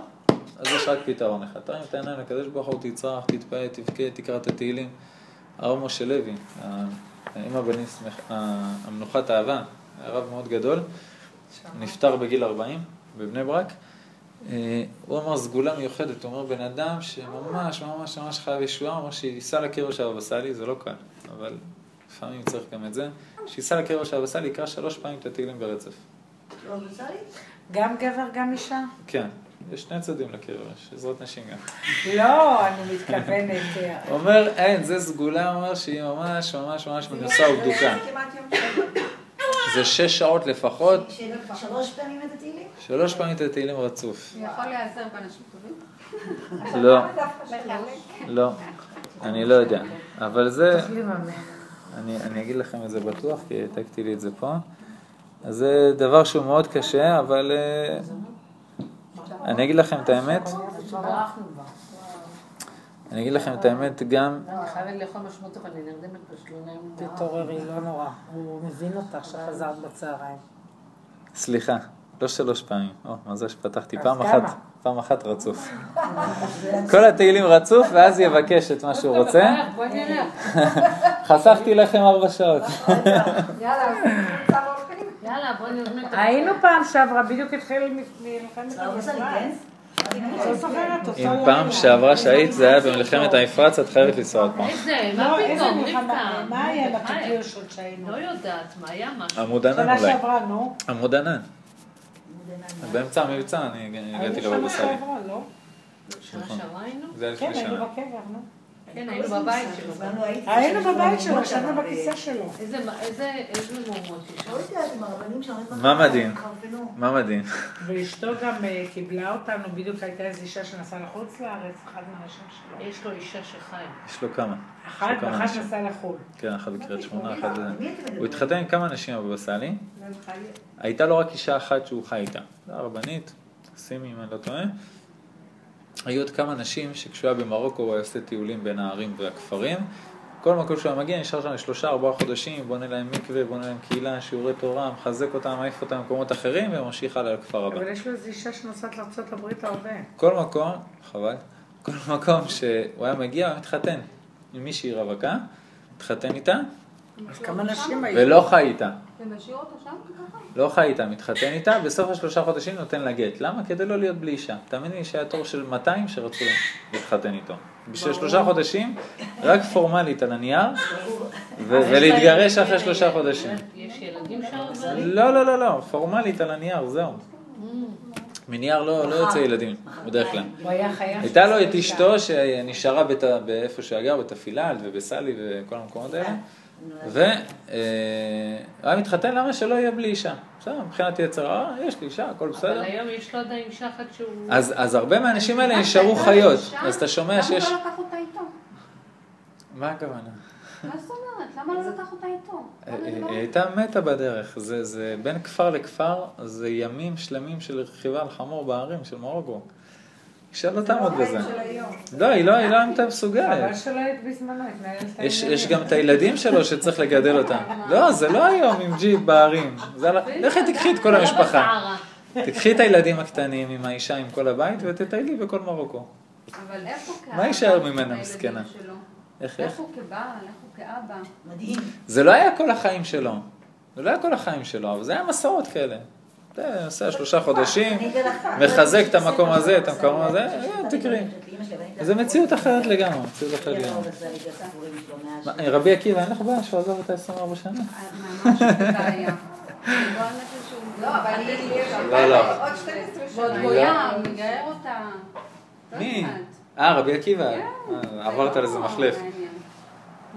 אז יש רק פתרון אחד. תרים את העיניים לקדוש ברוך הוא, תצרח, תתפעל, תבכה, תקרא את התהילים. הרב משה לוי, האמא בניס, המנוחת אהבה, היה רב מאוד גדול, נפטר בגיל 40 בבני ברק. אה, הוא אמר סגולה מיוחדת, הוא אומר בן אדם שממש ממש ממש חייב ישועה, הוא אומר שייסע לקבר של הבבא סאלי, זה לא קל, אבל לפעמים צריך גם את זה, שייסע לקבר של הבבא סאלי, יקרא שלוש פעמים את התהילים ברצף. לא? גם גבר, גם אישה? כן, יש שני צדדים לקבר, יש עזרת נשים גם. לא, אני מתכוונת... אה, הוא אומר, אין, זה סגולה, הוא אומר שהיא ממש ממש ממש מנוסה ובדוקה. זה שש שעות לפחות, שלוש פעמים את התהילים? שלוש פעמים את התהילים רצוף. הוא יכול להיעזר באנשים טובים? לא? לא, אני לא יודע, אבל זה... אני אגיד לכם את זה בטוח, כי העתקתי לי את זה פה. אז זה דבר שהוא מאוד קשה, אבל אה, אני אגיד לכם את האמת. אני אגיד לכם את האמת גם, אני חייבת לאכול משמעות, אבל אני נרדמת פשוט לא נעים. תתעוררי, לא נורא. הוא מבין אותך שחזרת בצהריים. סליחה, לא שלוש פעמים, או, מזל שפתחתי, אז פעם? אחת, פעם אחת רצוף. כל התהילים רצוף, ואז יבקש את מה שהוא רוצה. חסכתי לכם ארבע שעות. יאללה. יאללה, בואי נזמין את היינו פעם שעברה, בדיוק התחיל מ- מלחמת כן? לא אותו אם. פעם שעברה שהיית, זה היה במלחמת המפרץ, את חייבת לנסוע עוד פעם. איזה, לא, מה איזה פתאום? רבקה? מה היה. בקטיושות שהיינו? לא יודעת, מה היה משהו? עמוד ענן שנה אולי. שעברה, נו. עמוד ענן. באמצע המבצע אני הגעתי היינו לבבא שנה סאלי. שעברה, לא? שנה. שעברה היינו? זה היה כן, לפני היינו שנה. בקבר, נו. כן, היינו בבית שלו. היינו בבית שלו, ישבנו שם, בכיסא שלו. איזה, מהומות יש לא. מה מדהים? מה מדהים? ואשתו גם אה, קיבלה אותנו, בדיוק הייתה איזו אישה שנסעה לחוץ לארץ, אחד מהאנשים שלו. יש לו אישה שחיה. יש לו כמה. אחת ואחת אנשים. נסעה לחו"ל. כן, אחד בקריית שמונה, מדברים? הוא התחתן עם כמה אנשים בבבא סאלי. חיי- הייתה לו רק אישה אחת שהוא חי איתה. זו הרבנית, סימי אם אני לא טועה. היו עוד כמה נשים שכשהוא היה במרוקו הוא היה עושה טיולים בין הערים והכפרים. כל מקום שהוא היה מגיע נשאר שם לשלושה ארבעה חודשים, בונה להם מקווה, בונה להם קהילה, שיעורי תורה, מחזק אותם, מעיף אותם למקומות אחרים וממשיך הלאה לכפר הבא. אבל יש לו איזו אישה שנוסעת לארה"ב הרבה. כל מקום, חבל, כל מקום שהוא היה מגיע, הוא מתחתן עם מישהי רווקה, מתחתן איתה? ולא חי איתה. אתה משאיר אותו שם ככה? לא חי איתה, מתחתן איתה, בסוף השלושה חודשים נותן לה גט. למה? כדי לא להיות בלי אישה. תאמין לי שהיה תור של 200 שרצו להתחתן איתו. בשביל שלושה חודשים, רק פורמלית על הנייר, ולהתגרש אחרי שלושה חודשים. יש ילדים שם? לא, לא, לא, לא, פורמלית על הנייר, זהו. מנייר לא לא יוצא ילדים, בדרך כלל. הוא היה חייב... הייתה לו את אשתו שנשארה בת- באיפה שהוא היה גר, בתפילת ובסלי וכל המקומות האלה. והוא היה מתחתן, למה שלא יהיה בלי אישה? בסדר, מבחינת יצר הרע, יש לי אישה, הכל אבל בסדר. היום יש לו עדיין אישה אחת שהוא... אז, אז הרבה מהאנשים האלה נשארו חיות, אז אתה שומע שיש... למה הוא לא לקח אותה איתו? מה הכוונה? מה זאת אומרת? למה לא לקח אותה איתו? היא למה היא לא? הייתה מתה בדרך, זה, זה בין כפר לכפר, זה ימים שלמים של רכיבה על חמור בהרים של מרוקו. אישה לא תעמוד בזה. לא, היא לא, היא לא הייתה חבל מסוגלת. שלא היית בזמנו, התנהלת יש, יש גם את הילדים שלו שצריך לגדל אותם. לא, זה לא היום עם ג'יפ על ה- לכי תקחי את כל המשפחה. תקחי את הילדים הקטנים עם האישה, עם כל הבית, ותטיילי בכל מרוקו. אבל איך הוא כאבא? מה יישאר ממנה, מסכנה? איך איך? הוא כבעל? איך הוא כאבא? מדהים. זה לא היה כל החיים שלו. זה לא היה כל החיים שלו, אבל זה היה מסורות כאלה. נוסע שלושה חודשים, מחזק את המקום הזה, את המקום הזה, אה, תקראי. זה מציאות אחרת לגמרי, מציאות אחרת לגמרי. את רבי עקיבא, אין לך בעיה שהוא עזב אותה 24 שנה? לא לא, אבל היא לא, לא. עוד 12 ועוד שנה. גויה, מגייר אותה. לא מי? אה, רבי עקיבא. כן. אה, עברת על איזה לא מחלף.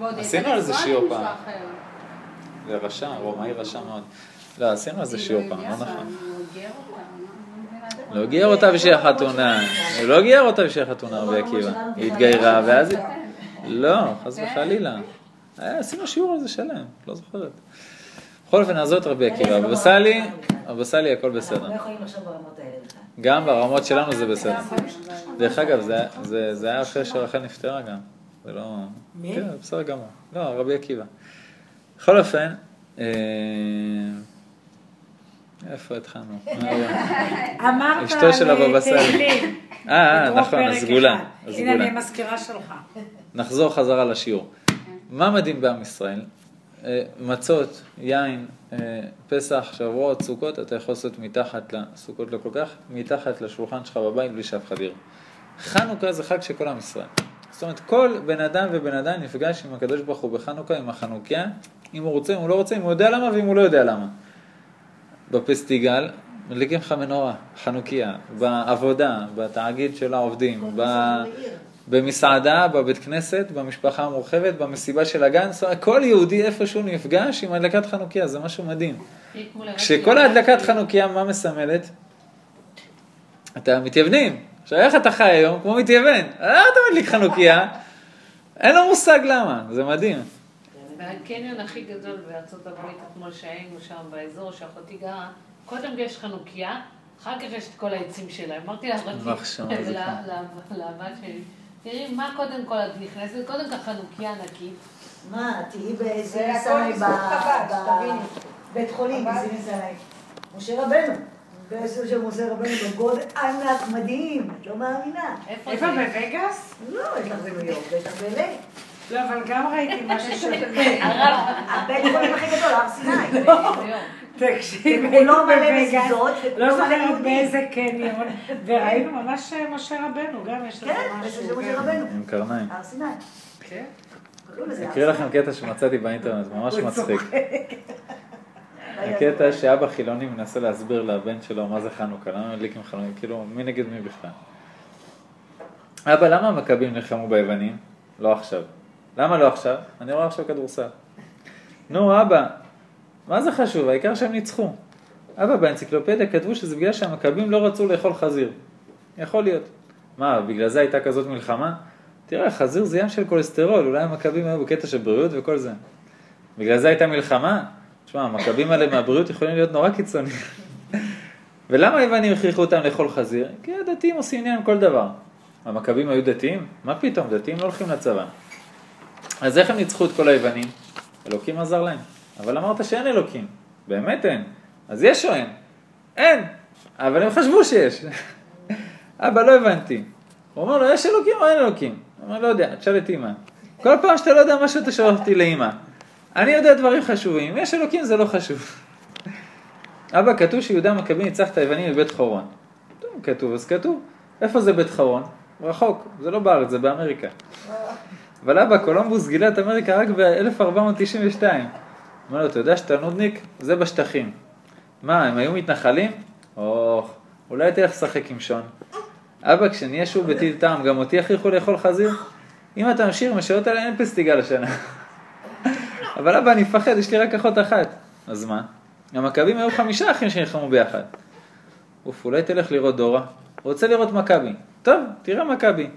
עשינו על זה שיעור פעם. זה רשע, רומאי רשע מאוד. לא, עשינו על זה שיעור פעם, לא נכון. לא. לא גייר אותה בשביל החתונה. הוא לא גייר אותה בשביל החתונה, רבי עקיבא. היא התגיירה, ואז היא... לא, חס וחלילה. היה, עשינו שיעור על זה שלם, לא זוכרת. בכל אופן, נעזוב את רבי עקיבא. בבא סאלי, הבבא סאלי הכל בסדר. לא. גם ברמות שלנו זה בסדר. דרך אגב, זה- זה זה היה אחרי שרחל נפטרה גם. זה לא... מי? כן, בסדר גמור. לא, רבי עקיבא. בכל אופן, אה, איפה התחלנו? אמרת אשתו של על הבבא סאלי. תהילים. אה, אה, נכון, הסגולה. הנה. אני המזכירה שלך. נחזור חזרה לשיעור. מה מדהים בעם ישראל? אה, מצות, יין, אה, פסח, שבועות, סוכות, אתה יכול לעשות מתחת, סוכות לא כל כך, מתחת לשולחן שלך בבית בלי שאף אחד יראה. חנוכה זה חג של כל עם ישראל. זאת אומרת, כל בן אדם ובן אדם נפגש עם הקדוש ברוך הוא בחנוכה, עם החנוכיה, אם הוא רוצה, אם הוא לא רוצה, אם הוא יודע למה ואם הוא לא יודע למה. בפסטיגל, מדליקים לך מנורה, חנוכיה, בעבודה, בתאגיד של העובדים, ב... במסעדה, בבית כנסת, במשפחה המורחבת, במסיבה של הגן, כל יהודי איפשהו נפגש עם הדלקת חנוכיה, זה משהו מדהים. כשכל ההדלקת חנוכיה, מה מסמלת? אתה מתייוונים. עכשיו, איך אתה חי היום? כמו מתייוון. למה אתה מדליק חנוכיה? אין לו מושג למה, זה מדהים. והקניון הכי גדול בארצות הברית, אתמול שהיינו שם באזור שאחותי גרה, קודם יש חנוכיה, אחר כך יש את כל העצים שלהם. אמרתי לה, זה לבת שלי, תראי, מה קודם כל את נכנסת? קודם כל חנוכיה ענקית. מה, תהיי באיזה זה הכל סיני בזכות חב"ד, שתביני. בבית חולים, חב"ד. בזיני סיני. משה רבנו. באיזשהו של משה רבנו בגודל ענק, מדהים, את לא מאמינה. איפה איפה, זה? בווגאס? לא, יש לך בניו יורק, יש לך ב-LA. לא, אבל גם ראיתי משהו של... הבית חולים הכי גדול, הר סיני. תקשיב, לא מלא מזוזות, לא זוכרת. באיזה קניון, וראינו ממש אה, משה רבנו, גם יש לזה כן, משהו. יש של משה כן. רבנו. עם קרניים. הר סיני. כן. אקריא לכם. קטע שמצאתי באינטרנט, ממש מצחיק. הקטע שאבא חילוני מנסה להסביר לבן שלו מה זה חנוכה, למה מדליקים חנוכה, כאילו, מי נגד מי בכלל. אבא, למה המכבים נלחמו ביוונים? לא עכשיו. למה לא עכשיו? אני רואה עכשיו כדורסל. נו, אבא, מה זה חשוב? העיקר שהם ניצחו. אבא, באנציקלופדיה כתבו שזה בגלל שהמכבים לא רצו לאכול חזיר. יכול להיות. מה, בגלל זה הייתה כזאת מלחמה? תראה, חזיר זה ים של כולסטרול, אולי המכבים היו בקטע של בריאות וכל זה. בגלל זה הייתה מלחמה? תשמע, המכבים האלה מהבריאות יכולים להיות נורא קיצוניים. ולמה היוונים הכריחו אותם לאכול חזיר? כי הדתיים עושים עניין כל דבר. המכבים היו דתיים? מה פתאום, דתיים לא הולכים לצבא. אז איך הם ניצחו את כל היוונים? אלוקים עזר להם. אבל אמרת שאין אלוקים. באמת אין. אז יש או אין? אין. אבל הם חשבו שיש. אבא, לא הבנתי. הוא אומר לו, יש אלוקים או אין אלוקים? הוא אומר, לא יודע, תשאל את אמא. כל פעם שאתה לא יודע משהו, אתה שואל אותי לאמא. אני יודע דברים חשובים, יש אלוקים זה לא חשוב. אבא, כתוב שיהודה המכבי ניצח את היוונים בבית חורון. כתוב, אז כתוב. איפה זה בית חורון? רחוק, זה לא בארץ, זה באמריקה. אבל אבא, קולומבוס גילה את אמריקה רק ב-1492. אומר לו, אתה יודע שאתה נודניק? זה בשטחים. מה, הם היו מתנחלים? אוח, אולי תלך לשחק עם שון. אבא, כשנהיה שוב בטיל טעם, גם אותי יכריחו לאכול חזיר? אם אתה ממשיך השאלות האלה, אין פסטיגל השנה. אבל אבא, אני מפחד, יש לי רק אחות אחת. אז מה? המכבים היו חמישה אחים שנלחמו ביחד. אוף, אולי תלך לראות דורה. רוצה לראות מכבי. טוב, תראה מכבי.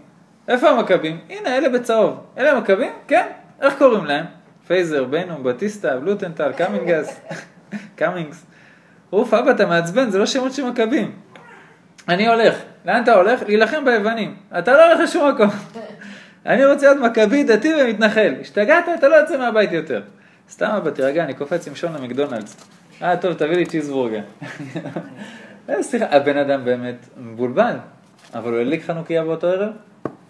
איפה המכבים? הנה, אלה בצהוב. אלה המכבים? כן. איך קוראים להם? פייזר, בנום, בטיסטה, בלוטנטל, קמינגס, קמינגס. אוף, אבא, אתה מעצבן, זה לא שמות של מכבים. אני הולך. לאן אתה הולך? להילחם ביוונים. אתה לא הולך לשום מקום. אני רוצה להיות מכבי דתי ומתנחל. השתגעת? אתה לא יוצא מהבית יותר. סתם אבא, תירגע, אני קופץ עם שון למקדונלדס. אה, טוב, תביא לי צ'יזבורגר. אה, סליחה, הבן אדם באמת מבולבל, אבל הוא הדליק חנוכיה באותו ערב?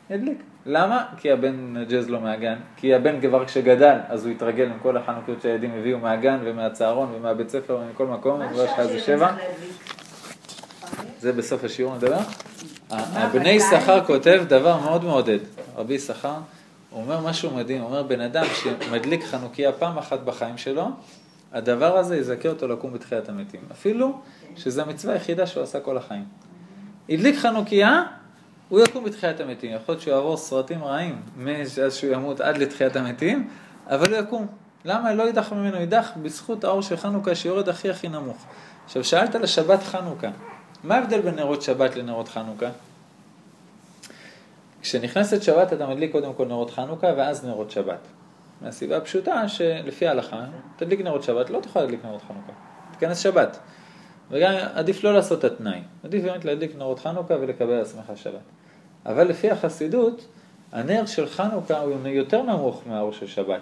הדליק. למה? כי הבן ג'אז לו מהגן. כי הבן כבר כשגדל, אז הוא התרגל עם כל החנוכיות שהילדים הביאו מהגן ומהצהרון ומהבית ספר ומכל מקום, מה כבר יש לך איזה השעה שבע. זה בסוף השיעור נדבר. הבני יששכר כותב דבר מאוד מעודד. רבי יששכר, הוא אומר משהו מדהים, הוא אומר בן אדם שמדליק חנוכיה פעם אחת בחיים שלו, הדבר הזה יזכה אותו לקום בתחיית המתים. אפילו שזו המצווה היחידה שהוא עשה כל החיים. הדליק חנוכיה, הוא יקום בתחיית המתים. יכול להיות שהוא יעבור סרטים רעים, מאז שהוא ימות עד לתחיית המתים, אבל הוא יקום. למה? לא יידח ממנו, יידח בזכות האור של חנוכה שיורד הכי הכי נמוך. עכשיו, שאלת לשבת חנוכה, מה ההבדל בין נרות שבת לנרות חנוכה? כשנכנסת שבת אתה מדליק קודם כל נרות חנוכה ואז נרות שבת. מהסיבה הפשוטה שלפי ההלכה, תדליק נרות שבת, לא תוכל להדליק נרות חנוכה. תיכנס שבת. וגם עדיף לא לעשות את התנאי. עדיף באמת להדליק נרות חנוכה ולקבל על עצמך שבת. אבל לפי החסידות, הנר של חנוכה הוא יותר נמוך מהאור של שבת.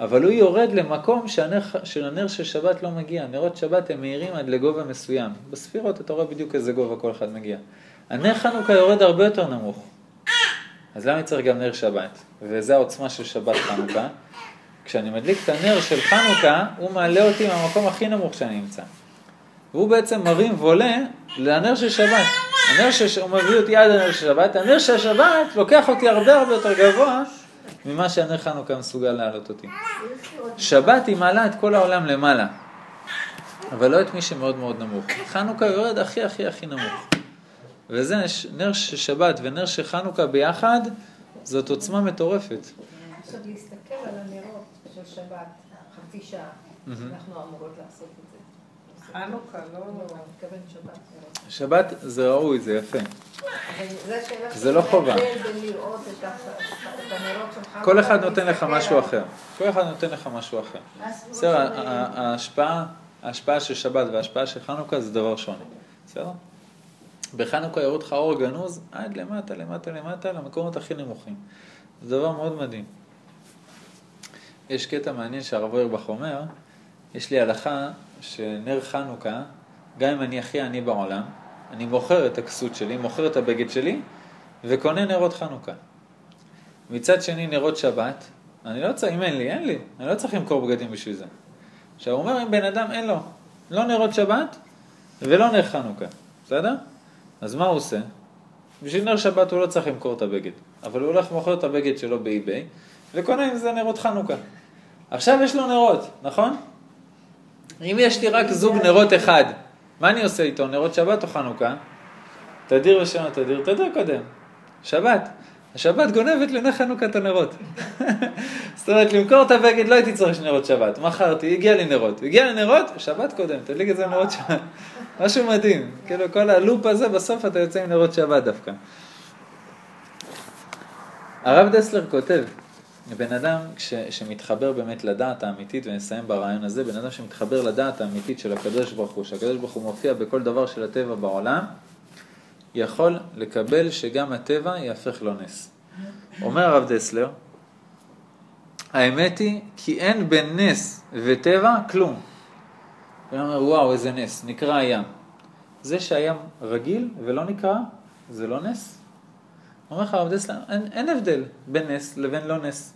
אבל הוא יורד למקום שהנר, שהנר של שבת לא מגיע. נרות שבת הם מהירים עד לגובה מסוים. בספירות אתה רואה בדיוק איזה גובה כל אחד מגיע. הנר חנוכה יורד הרבה יותר נמוך. אז למה צריך גם נר שבת? וזה העוצמה של שבת חנוכה. כשאני מדליק את הנר של חנוכה, הוא מעלה אותי מהמקום הכי נמוך שאני נמצא. והוא בעצם מרים ועולה לנר של שבת. הנר של... הוא מביא אותי עד הנר של שבת, הנר של שבת לוקח אותי הרבה הרבה יותר גבוה ממה שהנר חנוכה מסוגל להעלות אותי. שבת היא מעלה את כל העולם למעלה, אבל לא את מי שמאוד מאוד נמוך. חנוכה יורד הכי הכי הכי נמוך. וזה נר של שבת ונר של חנוכה ביחד, זאת עוצמה מטורפת. עכשיו להסתכל על הנרות של שבת, חצי שעה, אנחנו אמורות לעשות את זה. חנוכה, לא... אני מתכוונת שבת. שבת זה ראוי, זה יפה. זה לא חובה. כל אחד נותן לך משהו אחר. כל אחד נותן לך משהו אחר. בסדר, ההשפעה, ההשפעה של שבת וההשפעה של חנוכה זה דבר שונה. בסדר? בחנוכה יורד לך אור גנוז עד למטה, למטה, למטה, למקומות הכי נמוכים. זה דבר מאוד מדהים. יש קטע מעניין שהרב אוירבך אומר, יש לי הלכה שנר חנוכה, גם אם אני הכי עני בעולם, אני מוכר את הכסות שלי, מוכר את הבגד שלי, וקונה נרות חנוכה. מצד שני נרות שבת, אני לא צריך, אם אין לי, אין לי, אני לא צריך למכור בגדים בשביל זה. עכשיו הוא אומר אם בן אדם אין לו, לא נרות שבת ולא נר חנוכה, בסדר? אז מה הוא עושה? בשביל נר שבת הוא לא צריך למכור את הבגד, אבל הוא הולך ומוכר את הבגד שלו באי-ביי, וקונה עם זה נרות חנוכה. עכשיו יש לו נרות, נכון? אם יש לי רק זוג נרות אחד, מה אני עושה איתו? נרות שבת או חנוכה? תדיר ושלום תדיר, תדיר קודם. שבת. השבת גונבת לנר חנוכה את הנרות. זאת אומרת, למכור את הבגד לא הייתי צריך נרות שבת. מכרתי, הגיע לי נרות. הגיע לי נרות, שבת קודם, תדליק את זה נרות שבת. משהו מדהים. כאילו, כל הלופ הזה, בסוף אתה יוצא עם נרות שבת דווקא. הרב דסלר כותב, בן אדם ש, שמתחבר באמת לדעת האמיתית, ונסיים ברעיון הזה, בן אדם שמתחבר לדעת האמיתית של הקדוש ברוך הוא, שהקדוש ברוך הוא מופיע בכל דבר של הטבע בעולם, יכול לקבל שגם הטבע יהפך לו נס. אומר הרב דסלר, האמת היא כי אין בין נס וטבע כלום. הוא אומר, וואו, איזה נס, נקרא הים. זה שהים רגיל ולא נקרא, זה לא נס? אומר לך הרב דסלר, אין, אין הבדל בין נס לבין לא נס.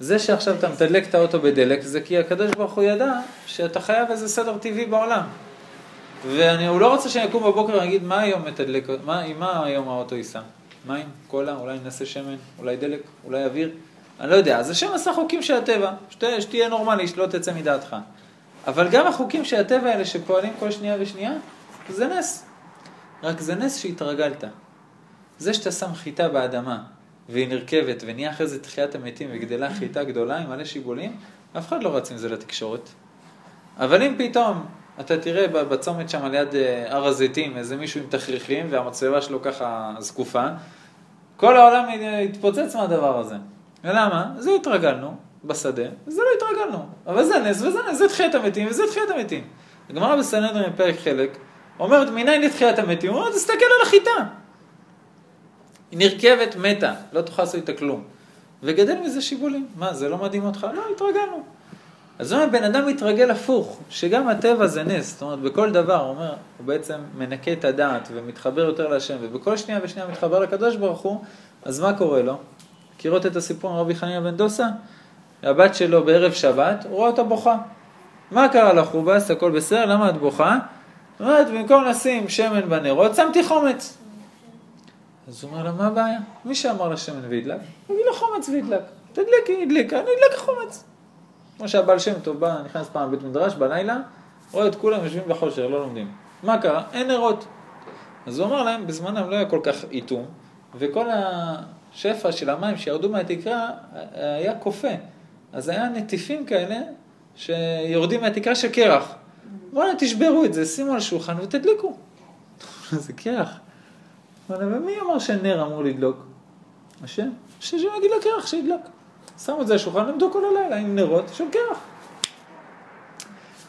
זה שעכשיו אתה מתדלק את האוטו בדלק, זה כי הקדוש ברוך הוא ידע שאתה חייב איזה סדר טבעי בעולם. והוא לא רוצה שאני אקום בבוקר ואגיד, מה היום מתדלק, מה, מה היום האוטו ייסע? מים, קולה, אולי ננסה שמן, אולי דלק, אולי אוויר? אני לא יודע. אז השם עשה חוקים של הטבע, שתה, שתהיה נורמלי, שלא תצא מדעתך. אבל גם החוקים של הטבע האלה שפועלים כל שנייה ושנייה, זה נס. רק זה נס שהתרגלת. זה שאתה שם חיטה באדמה, והיא נרכבת, ונהיה אחרי זה תחיית המתים, וגדלה חיטה גדולה עם מלא שיבולים, אף אחד לא רץ עם זה לתקשורת. אבל אם פתאום אתה תראה בצומת שם על יד אה, הר הזיתים איזה מישהו עם תכריכים והמצלבה שלו ככה זקופה, כל העולם יתפוצץ מהדבר הזה. ולמה? זה התרגלנו בשדה, וזה לא התרגלנו. אבל זה נס וזה נס, זה תחיית המתים וזה תחיית המתים. הגמרא בסנהדרין פרק חלק אומרת מניין לתחיית המתים? הוא אומר תסתכל על החיטה. היא נרכבת מתה, לא תוכל לעשות איתה כלום. וגדל מזה שיבולים. מה, זה לא מדהים אותך? לא, התרגלנו. אז זאת אומרת, בן אדם מתרגל הפוך, שגם הטבע זה נס, זאת אומרת, בכל דבר, הוא אומר, הוא בעצם מנקה את הדעת ומתחבר יותר להשם, ובכל שנייה ושנייה מתחבר לקדוש ברוך הוא, אז מה קורה לו? מכירות את הסיפור עם רבי חנינא בן דוסה? הבת שלו בערב שבת, הוא רואה אותה בוכה. מה קרה לך, חובס, הכל בסדר, למה את בוכה? זאת אומרת, במקום לשים שמן בנרות, שמתי חומץ. אז הוא אומר לה, מה הבעיה? מי שאמר לה שמן והדלק, הביא לה חומץ והדלק. תדליקי, הדליקה, אני אדלק חומץ. כמו שהבעל שם טוב בא, נכנס פעם לבית מדרש בלילה, רואה את כולם יושבים בחושר, לא לומדים. מה קרה? אין נרות. אז הוא אמר להם, בזמנם לא היה כל כך איתום, וכל השפע של המים שירדו מהתקרה היה כופה. אז היה נטיפים כאלה שיורדים מהתקרה של קרח. בוא'נה, תשברו את זה, שימו על שולחן ותדליקו. זה קרח. ומי אמר שנר אמור לדלוק? השם. השם יגיד לקרח שידלק. שמו את זה על השולחן, למדו כל הלילה עם נרות של קרח.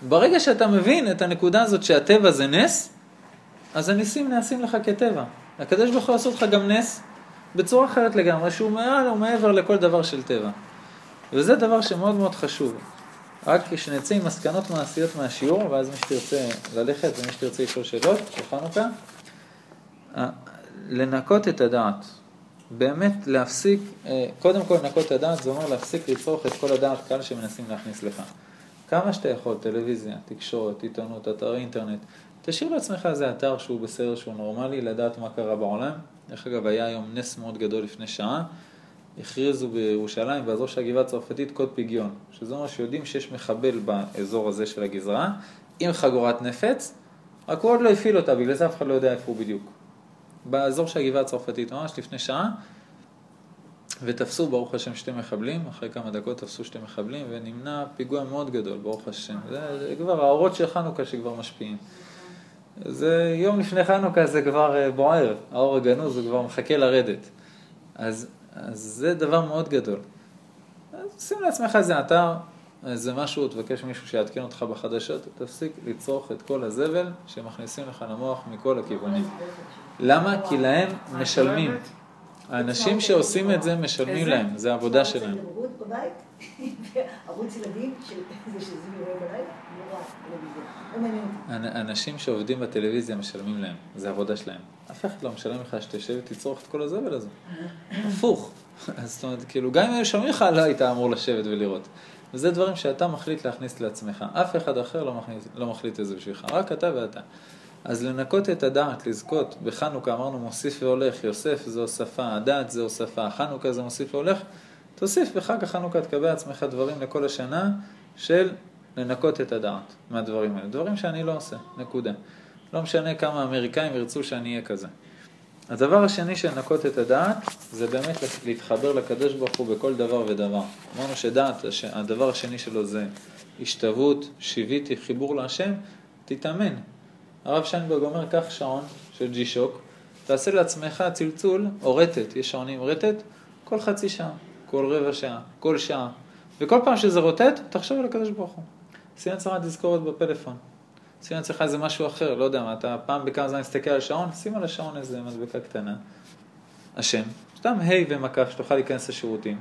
ברגע שאתה מבין את הנקודה הזאת שהטבע זה נס, אז הניסים נעשים לך כטבע. הקדוש ברוך הוא לעשות לך גם נס בצורה אחרת לגמרי, שהוא מעל ומעבר לכל דבר של טבע. וזה דבר שמאוד מאוד חשוב. רק שנצא עם מסקנות מעשיות מהשיעור, ואז מי שתרצה ללכת ומי שתרצה לשאול שאלות חנוכה, אה, לנקות את הדעת. באמת להפסיק, אה, קודם כל לנקות את הדעת, זה אומר להפסיק לצרוך את כל הדעת קהל שמנסים להכניס לך. כמה שאתה יכול, טלוויזיה, תקשורת, עיתונות, אתר אינטרנט, תשאיר לעצמך איזה אתר שהוא בסדר, שהוא נורמלי, לדעת מה קרה בעולם. דרך אגב, היה היום נס מאוד גדול לפני שעה, הכריזו בירושלים, באזור של הגבעה הצרפתית, קוד פגיון, שזה אומר שיודעים שיש מחבל באזור הזה של הגזרה, עם חגורת נפץ, רק הוא עוד לא הפעיל אותה, בגלל זה אף אחד לא יודע איפה הוא בדיוק. באזור של הגבעה הצרפתית, ממש לפני שעה, ותפסו ברוך השם שתי מחבלים, אחרי כמה דקות תפסו שתי מחבלים ונמנע פיגוע מאוד גדול, ברוך השם. זה, זה כבר האורות של חנוכה שכבר משפיעים. זה יום לפני חנוכה זה כבר אה, בוער, האור הגנוז הוא כבר מחכה לרדת. אז, אז זה דבר מאוד גדול. אז שים לעצמך איזה אתר, איזה משהו, תבקש מישהו שיעדכן אותך בחדשות, תפסיק לצרוך את כל הזבל שמכניסים לך למוח מכל הכיוונים. למה? כי להם משלמים. האנשים שעושים את זה משלמים להם, זה העבודה שלהם. ערוץ ילדים, שזה בלילה, נורא, לא מעניין אותי. אנשים שעובדים בטלוויזיה משלמים להם, זה עבודה שלהם. אף אחד לא משלם לך שתשב ותצרוך את כל הזבל הזה. הפוך. זאת אומרת, כאילו, גם אם היו שומעים לך, לא היית אמור לשבת ולראות. וזה דברים שאתה מחליט להכניס לעצמך. אף אחד אחר לא מחליט, לא מחליט את זה בשבילך, רק אתה ואתה. אז לנקות את הדעת, לזכות, בחנוכה אמרנו מוסיף והולך, יוסף זה הוספה, הדעת זה הוספה, חנוכה זה מוסיף והולך, תוסיף בחג החנוכה, תקבל לעצמך דברים לכל השנה של לנקות את הדעת מהדברים האלה. דברים שאני לא עושה, נקודה. לא משנה כמה האמריקאים ירצו שאני אהיה כזה. הדבר השני של לנקות את הדעת, זה באמת להתחבר לקדוש ברוך הוא בכל דבר ודבר. אמרנו שדעת, הדבר השני שלו זה השתוות, שיוויתי, חיבור להשם, תתאמן. הרב שיינברג אומר, קח שעון של ג'י שוק, תעשה לעצמך צלצול או רטט, יש שעונים רטט, כל חצי שעה, כל רבע שעה, כל שעה. וכל פעם שזה רוטט, תחשוב על הקדוש ברוך הוא. שים לעצמך תזכורת בפלאפון. שים לעצמך איזה משהו אחר, לא יודע מה, אתה פעם בכמה זמן מסתכל על שעון, שים על השעון איזה מדבקה קטנה. השם, סתם ה' ומקף, שתוכל להיכנס לשירותים.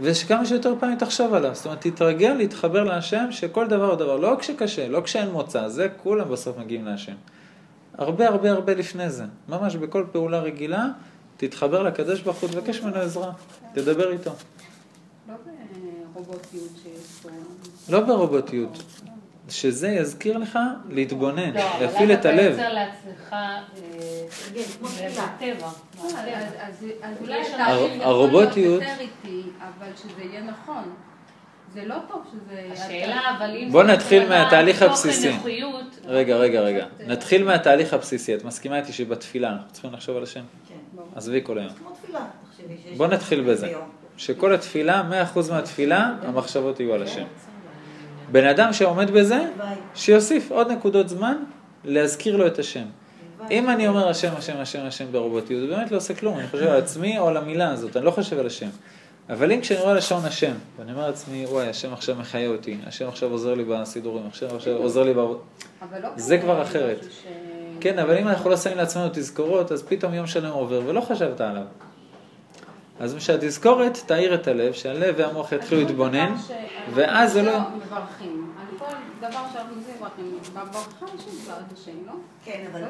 ושכמה שיותר פעמים תחשוב עליו, זאת אומרת, תתרגל להתחבר להשם שכל דבר הוא דבר, לא כשקשה, לא כשאין מוצא, זה כולם בסוף מגיעים להשם. הרבה הרבה הרבה לפני זה, ממש בכל פעולה רגילה, תתחבר לקדוש ברוך הוא, תבקש ממנו עזרה, תדבר איתו. לא ברובוטיות שיש פה. לא ברובוטיות, שזה יזכיר לך להתבונן, לא, אבל להפעיל למה את הלב. אתה יוצר לעצמך אה, יכול הרובוטיות- להיות יותר איטי, אבל שזה יהיה נכון. זה לא טוב שזה... השאלה, אבל אם... בוא נתחיל מהתהליך הבסיסי. רגע, רגע, רגע. נתחיל מהתהליך הבסיסי. את מסכימה איתי שבתפילה אנחנו צריכים לחשוב על השם? כן. עזבי כל היום. כמו תפילה, תחשבי. שיש- בוא נתחיל בזה. שכל התפילה, 100% מהתפילה, המחשבות יהיו על השם. בן אדם שעומד בזה, שיוסיף עוד נקודות זמן להזכיר לו את השם. אם אני אומר השם, השם, השם, השם ברובוטיות, זה באמת לא עושה כלום, אני חושב על עצמי או על המילה הזאת, אני לא חושב על השם. אבל אם כשאני רואה לשון השם, ואני אומר לעצמי, וואי, השם עכשיו מחיה אותי, השם עכשיו עוזר לי בסידורים, השם עכשיו עוזר לי בעבוד... לא זה כבר אחרת. כן, אבל אם אנחנו לא שמים לעצמנו תזכורות, אז פתאום יום שלם עובר ולא חשבת עליו. אז שהתזכורת תאיר את הלב, שהלב והמוח יתחילו להתבונן, ואז זה לא... מברכים. על כל דבר שאנחנו עושים מברכים. בברכה יש את דבר השם, לא? כן, אבל... לא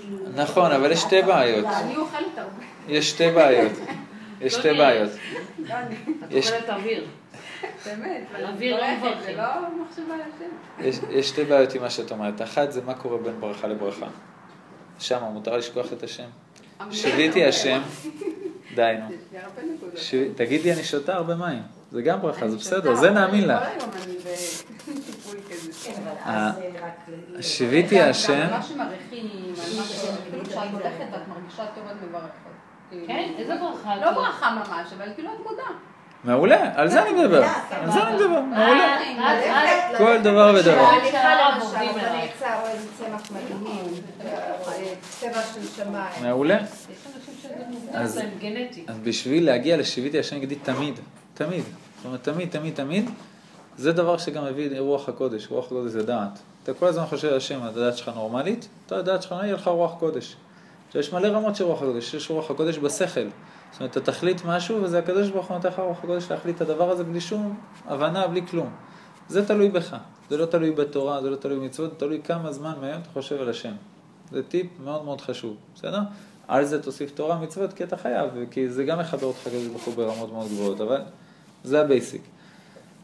כאילו- נכון, אבל יש שתי בעיות. אני אוכלת הרבה. יש שתי בעיות. יש שתי בעיות. לא, את יש- אוכלת אוויר. באמת. ואני אוויר לא מברכת, מברכים. זה לא מחשבה על השם. יש, שתי בעיות עם מה שאת אומרת. אחת זה מה קורה בין ברכה לברכה. שם מותר לשכוח את השם. שיוויתי השם, די נו. ש... תגידי אני שותה הרבה מים. זה גם ברכה, זה בסדר, זה נאמין לך. כן, אה, שיוויתי השם. מה שמעריכים, על מה ש... כאילו כשאת הולכת את מרגישה טוב את מברכת. כאילו, כן? איזה ברכה? לא ברכה ממש, אבל כאילו את מודה. מעולה, על זה אני מדבר. על זה אני מדבר, מעולה. כל דבר ודבר. אה. מעולה. שזה אז- להם גנטית. אז בשביל להגיע לשיוויתי השם, נגיד תמיד, תמיד. זאת אומרת, תמיד, תמיד, תמיד, זה דבר שגם מביא רוח הקודש, רוח הקודש זה דעת. אתה כל הזמן חושב על השם, הדעת שלך נורמלית, אתה הדעת שלך יהיה לך רוח קודש. עכשיו יש מלא רמות של רוח הקודש, יש רוח הקודש בשכל. זאת אומרת, אתה תחליט משהו וזה הקדוש ברוך הוא נותן לך רוח הקודש להחליט את הדבר הזה בלי שום הבנה, בלי כלום. זה תלוי בך, זה לא תלוי בתורה, זה לא תלוי במצוות, זה תלוי כמה זמן מהיום אתה חושב על השם. זה טיפ מאוד מאוד חשוב, בסדר? על זה תוסיף תורה, מצוות, כי אתה חייב, כי זה גם מחבר אותך כזה הוא ברמות מאוד גבוהות, אבל זה ה basic.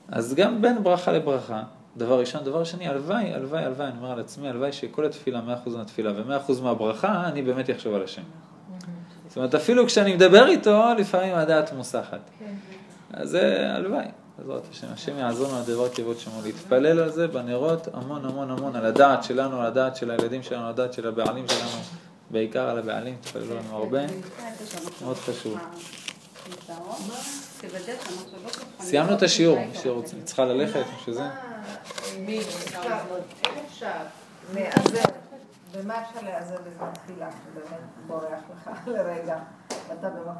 אז גם בין ברכה לברכה, דבר ראשון, דבר שני, הלוואי, הלוואי, הלוואי, אני אומר על עצמי, הלוואי שכל התפילה, מאה אחוז מהתפילה ומאה אחוז מהברכה, אני באמת אחשוב על השם. זאת אומרת, אפילו כשאני מדבר איתו, לפעמים הדעת מוסחת. אז זה הלוואי, בעזרת השם. השם יעזור לנו לדבר כבוד שמו, להתפלל על זה בנרות המון המון המון, על הדעת שלנו, על הדעת של הילדים שלנו, על הדעת של הבעלים שלנו, בעיקר על הבעלים, תפללו לנו הרבה, מאוד חשוב. סיימנו את השיעור, מי שרוצה, צריכה ללכת, או שזה? מי? אפשר, במה אפשר להיעזר בזמן תפילה, שבאמת בורח לך לרגע, ואתה במקום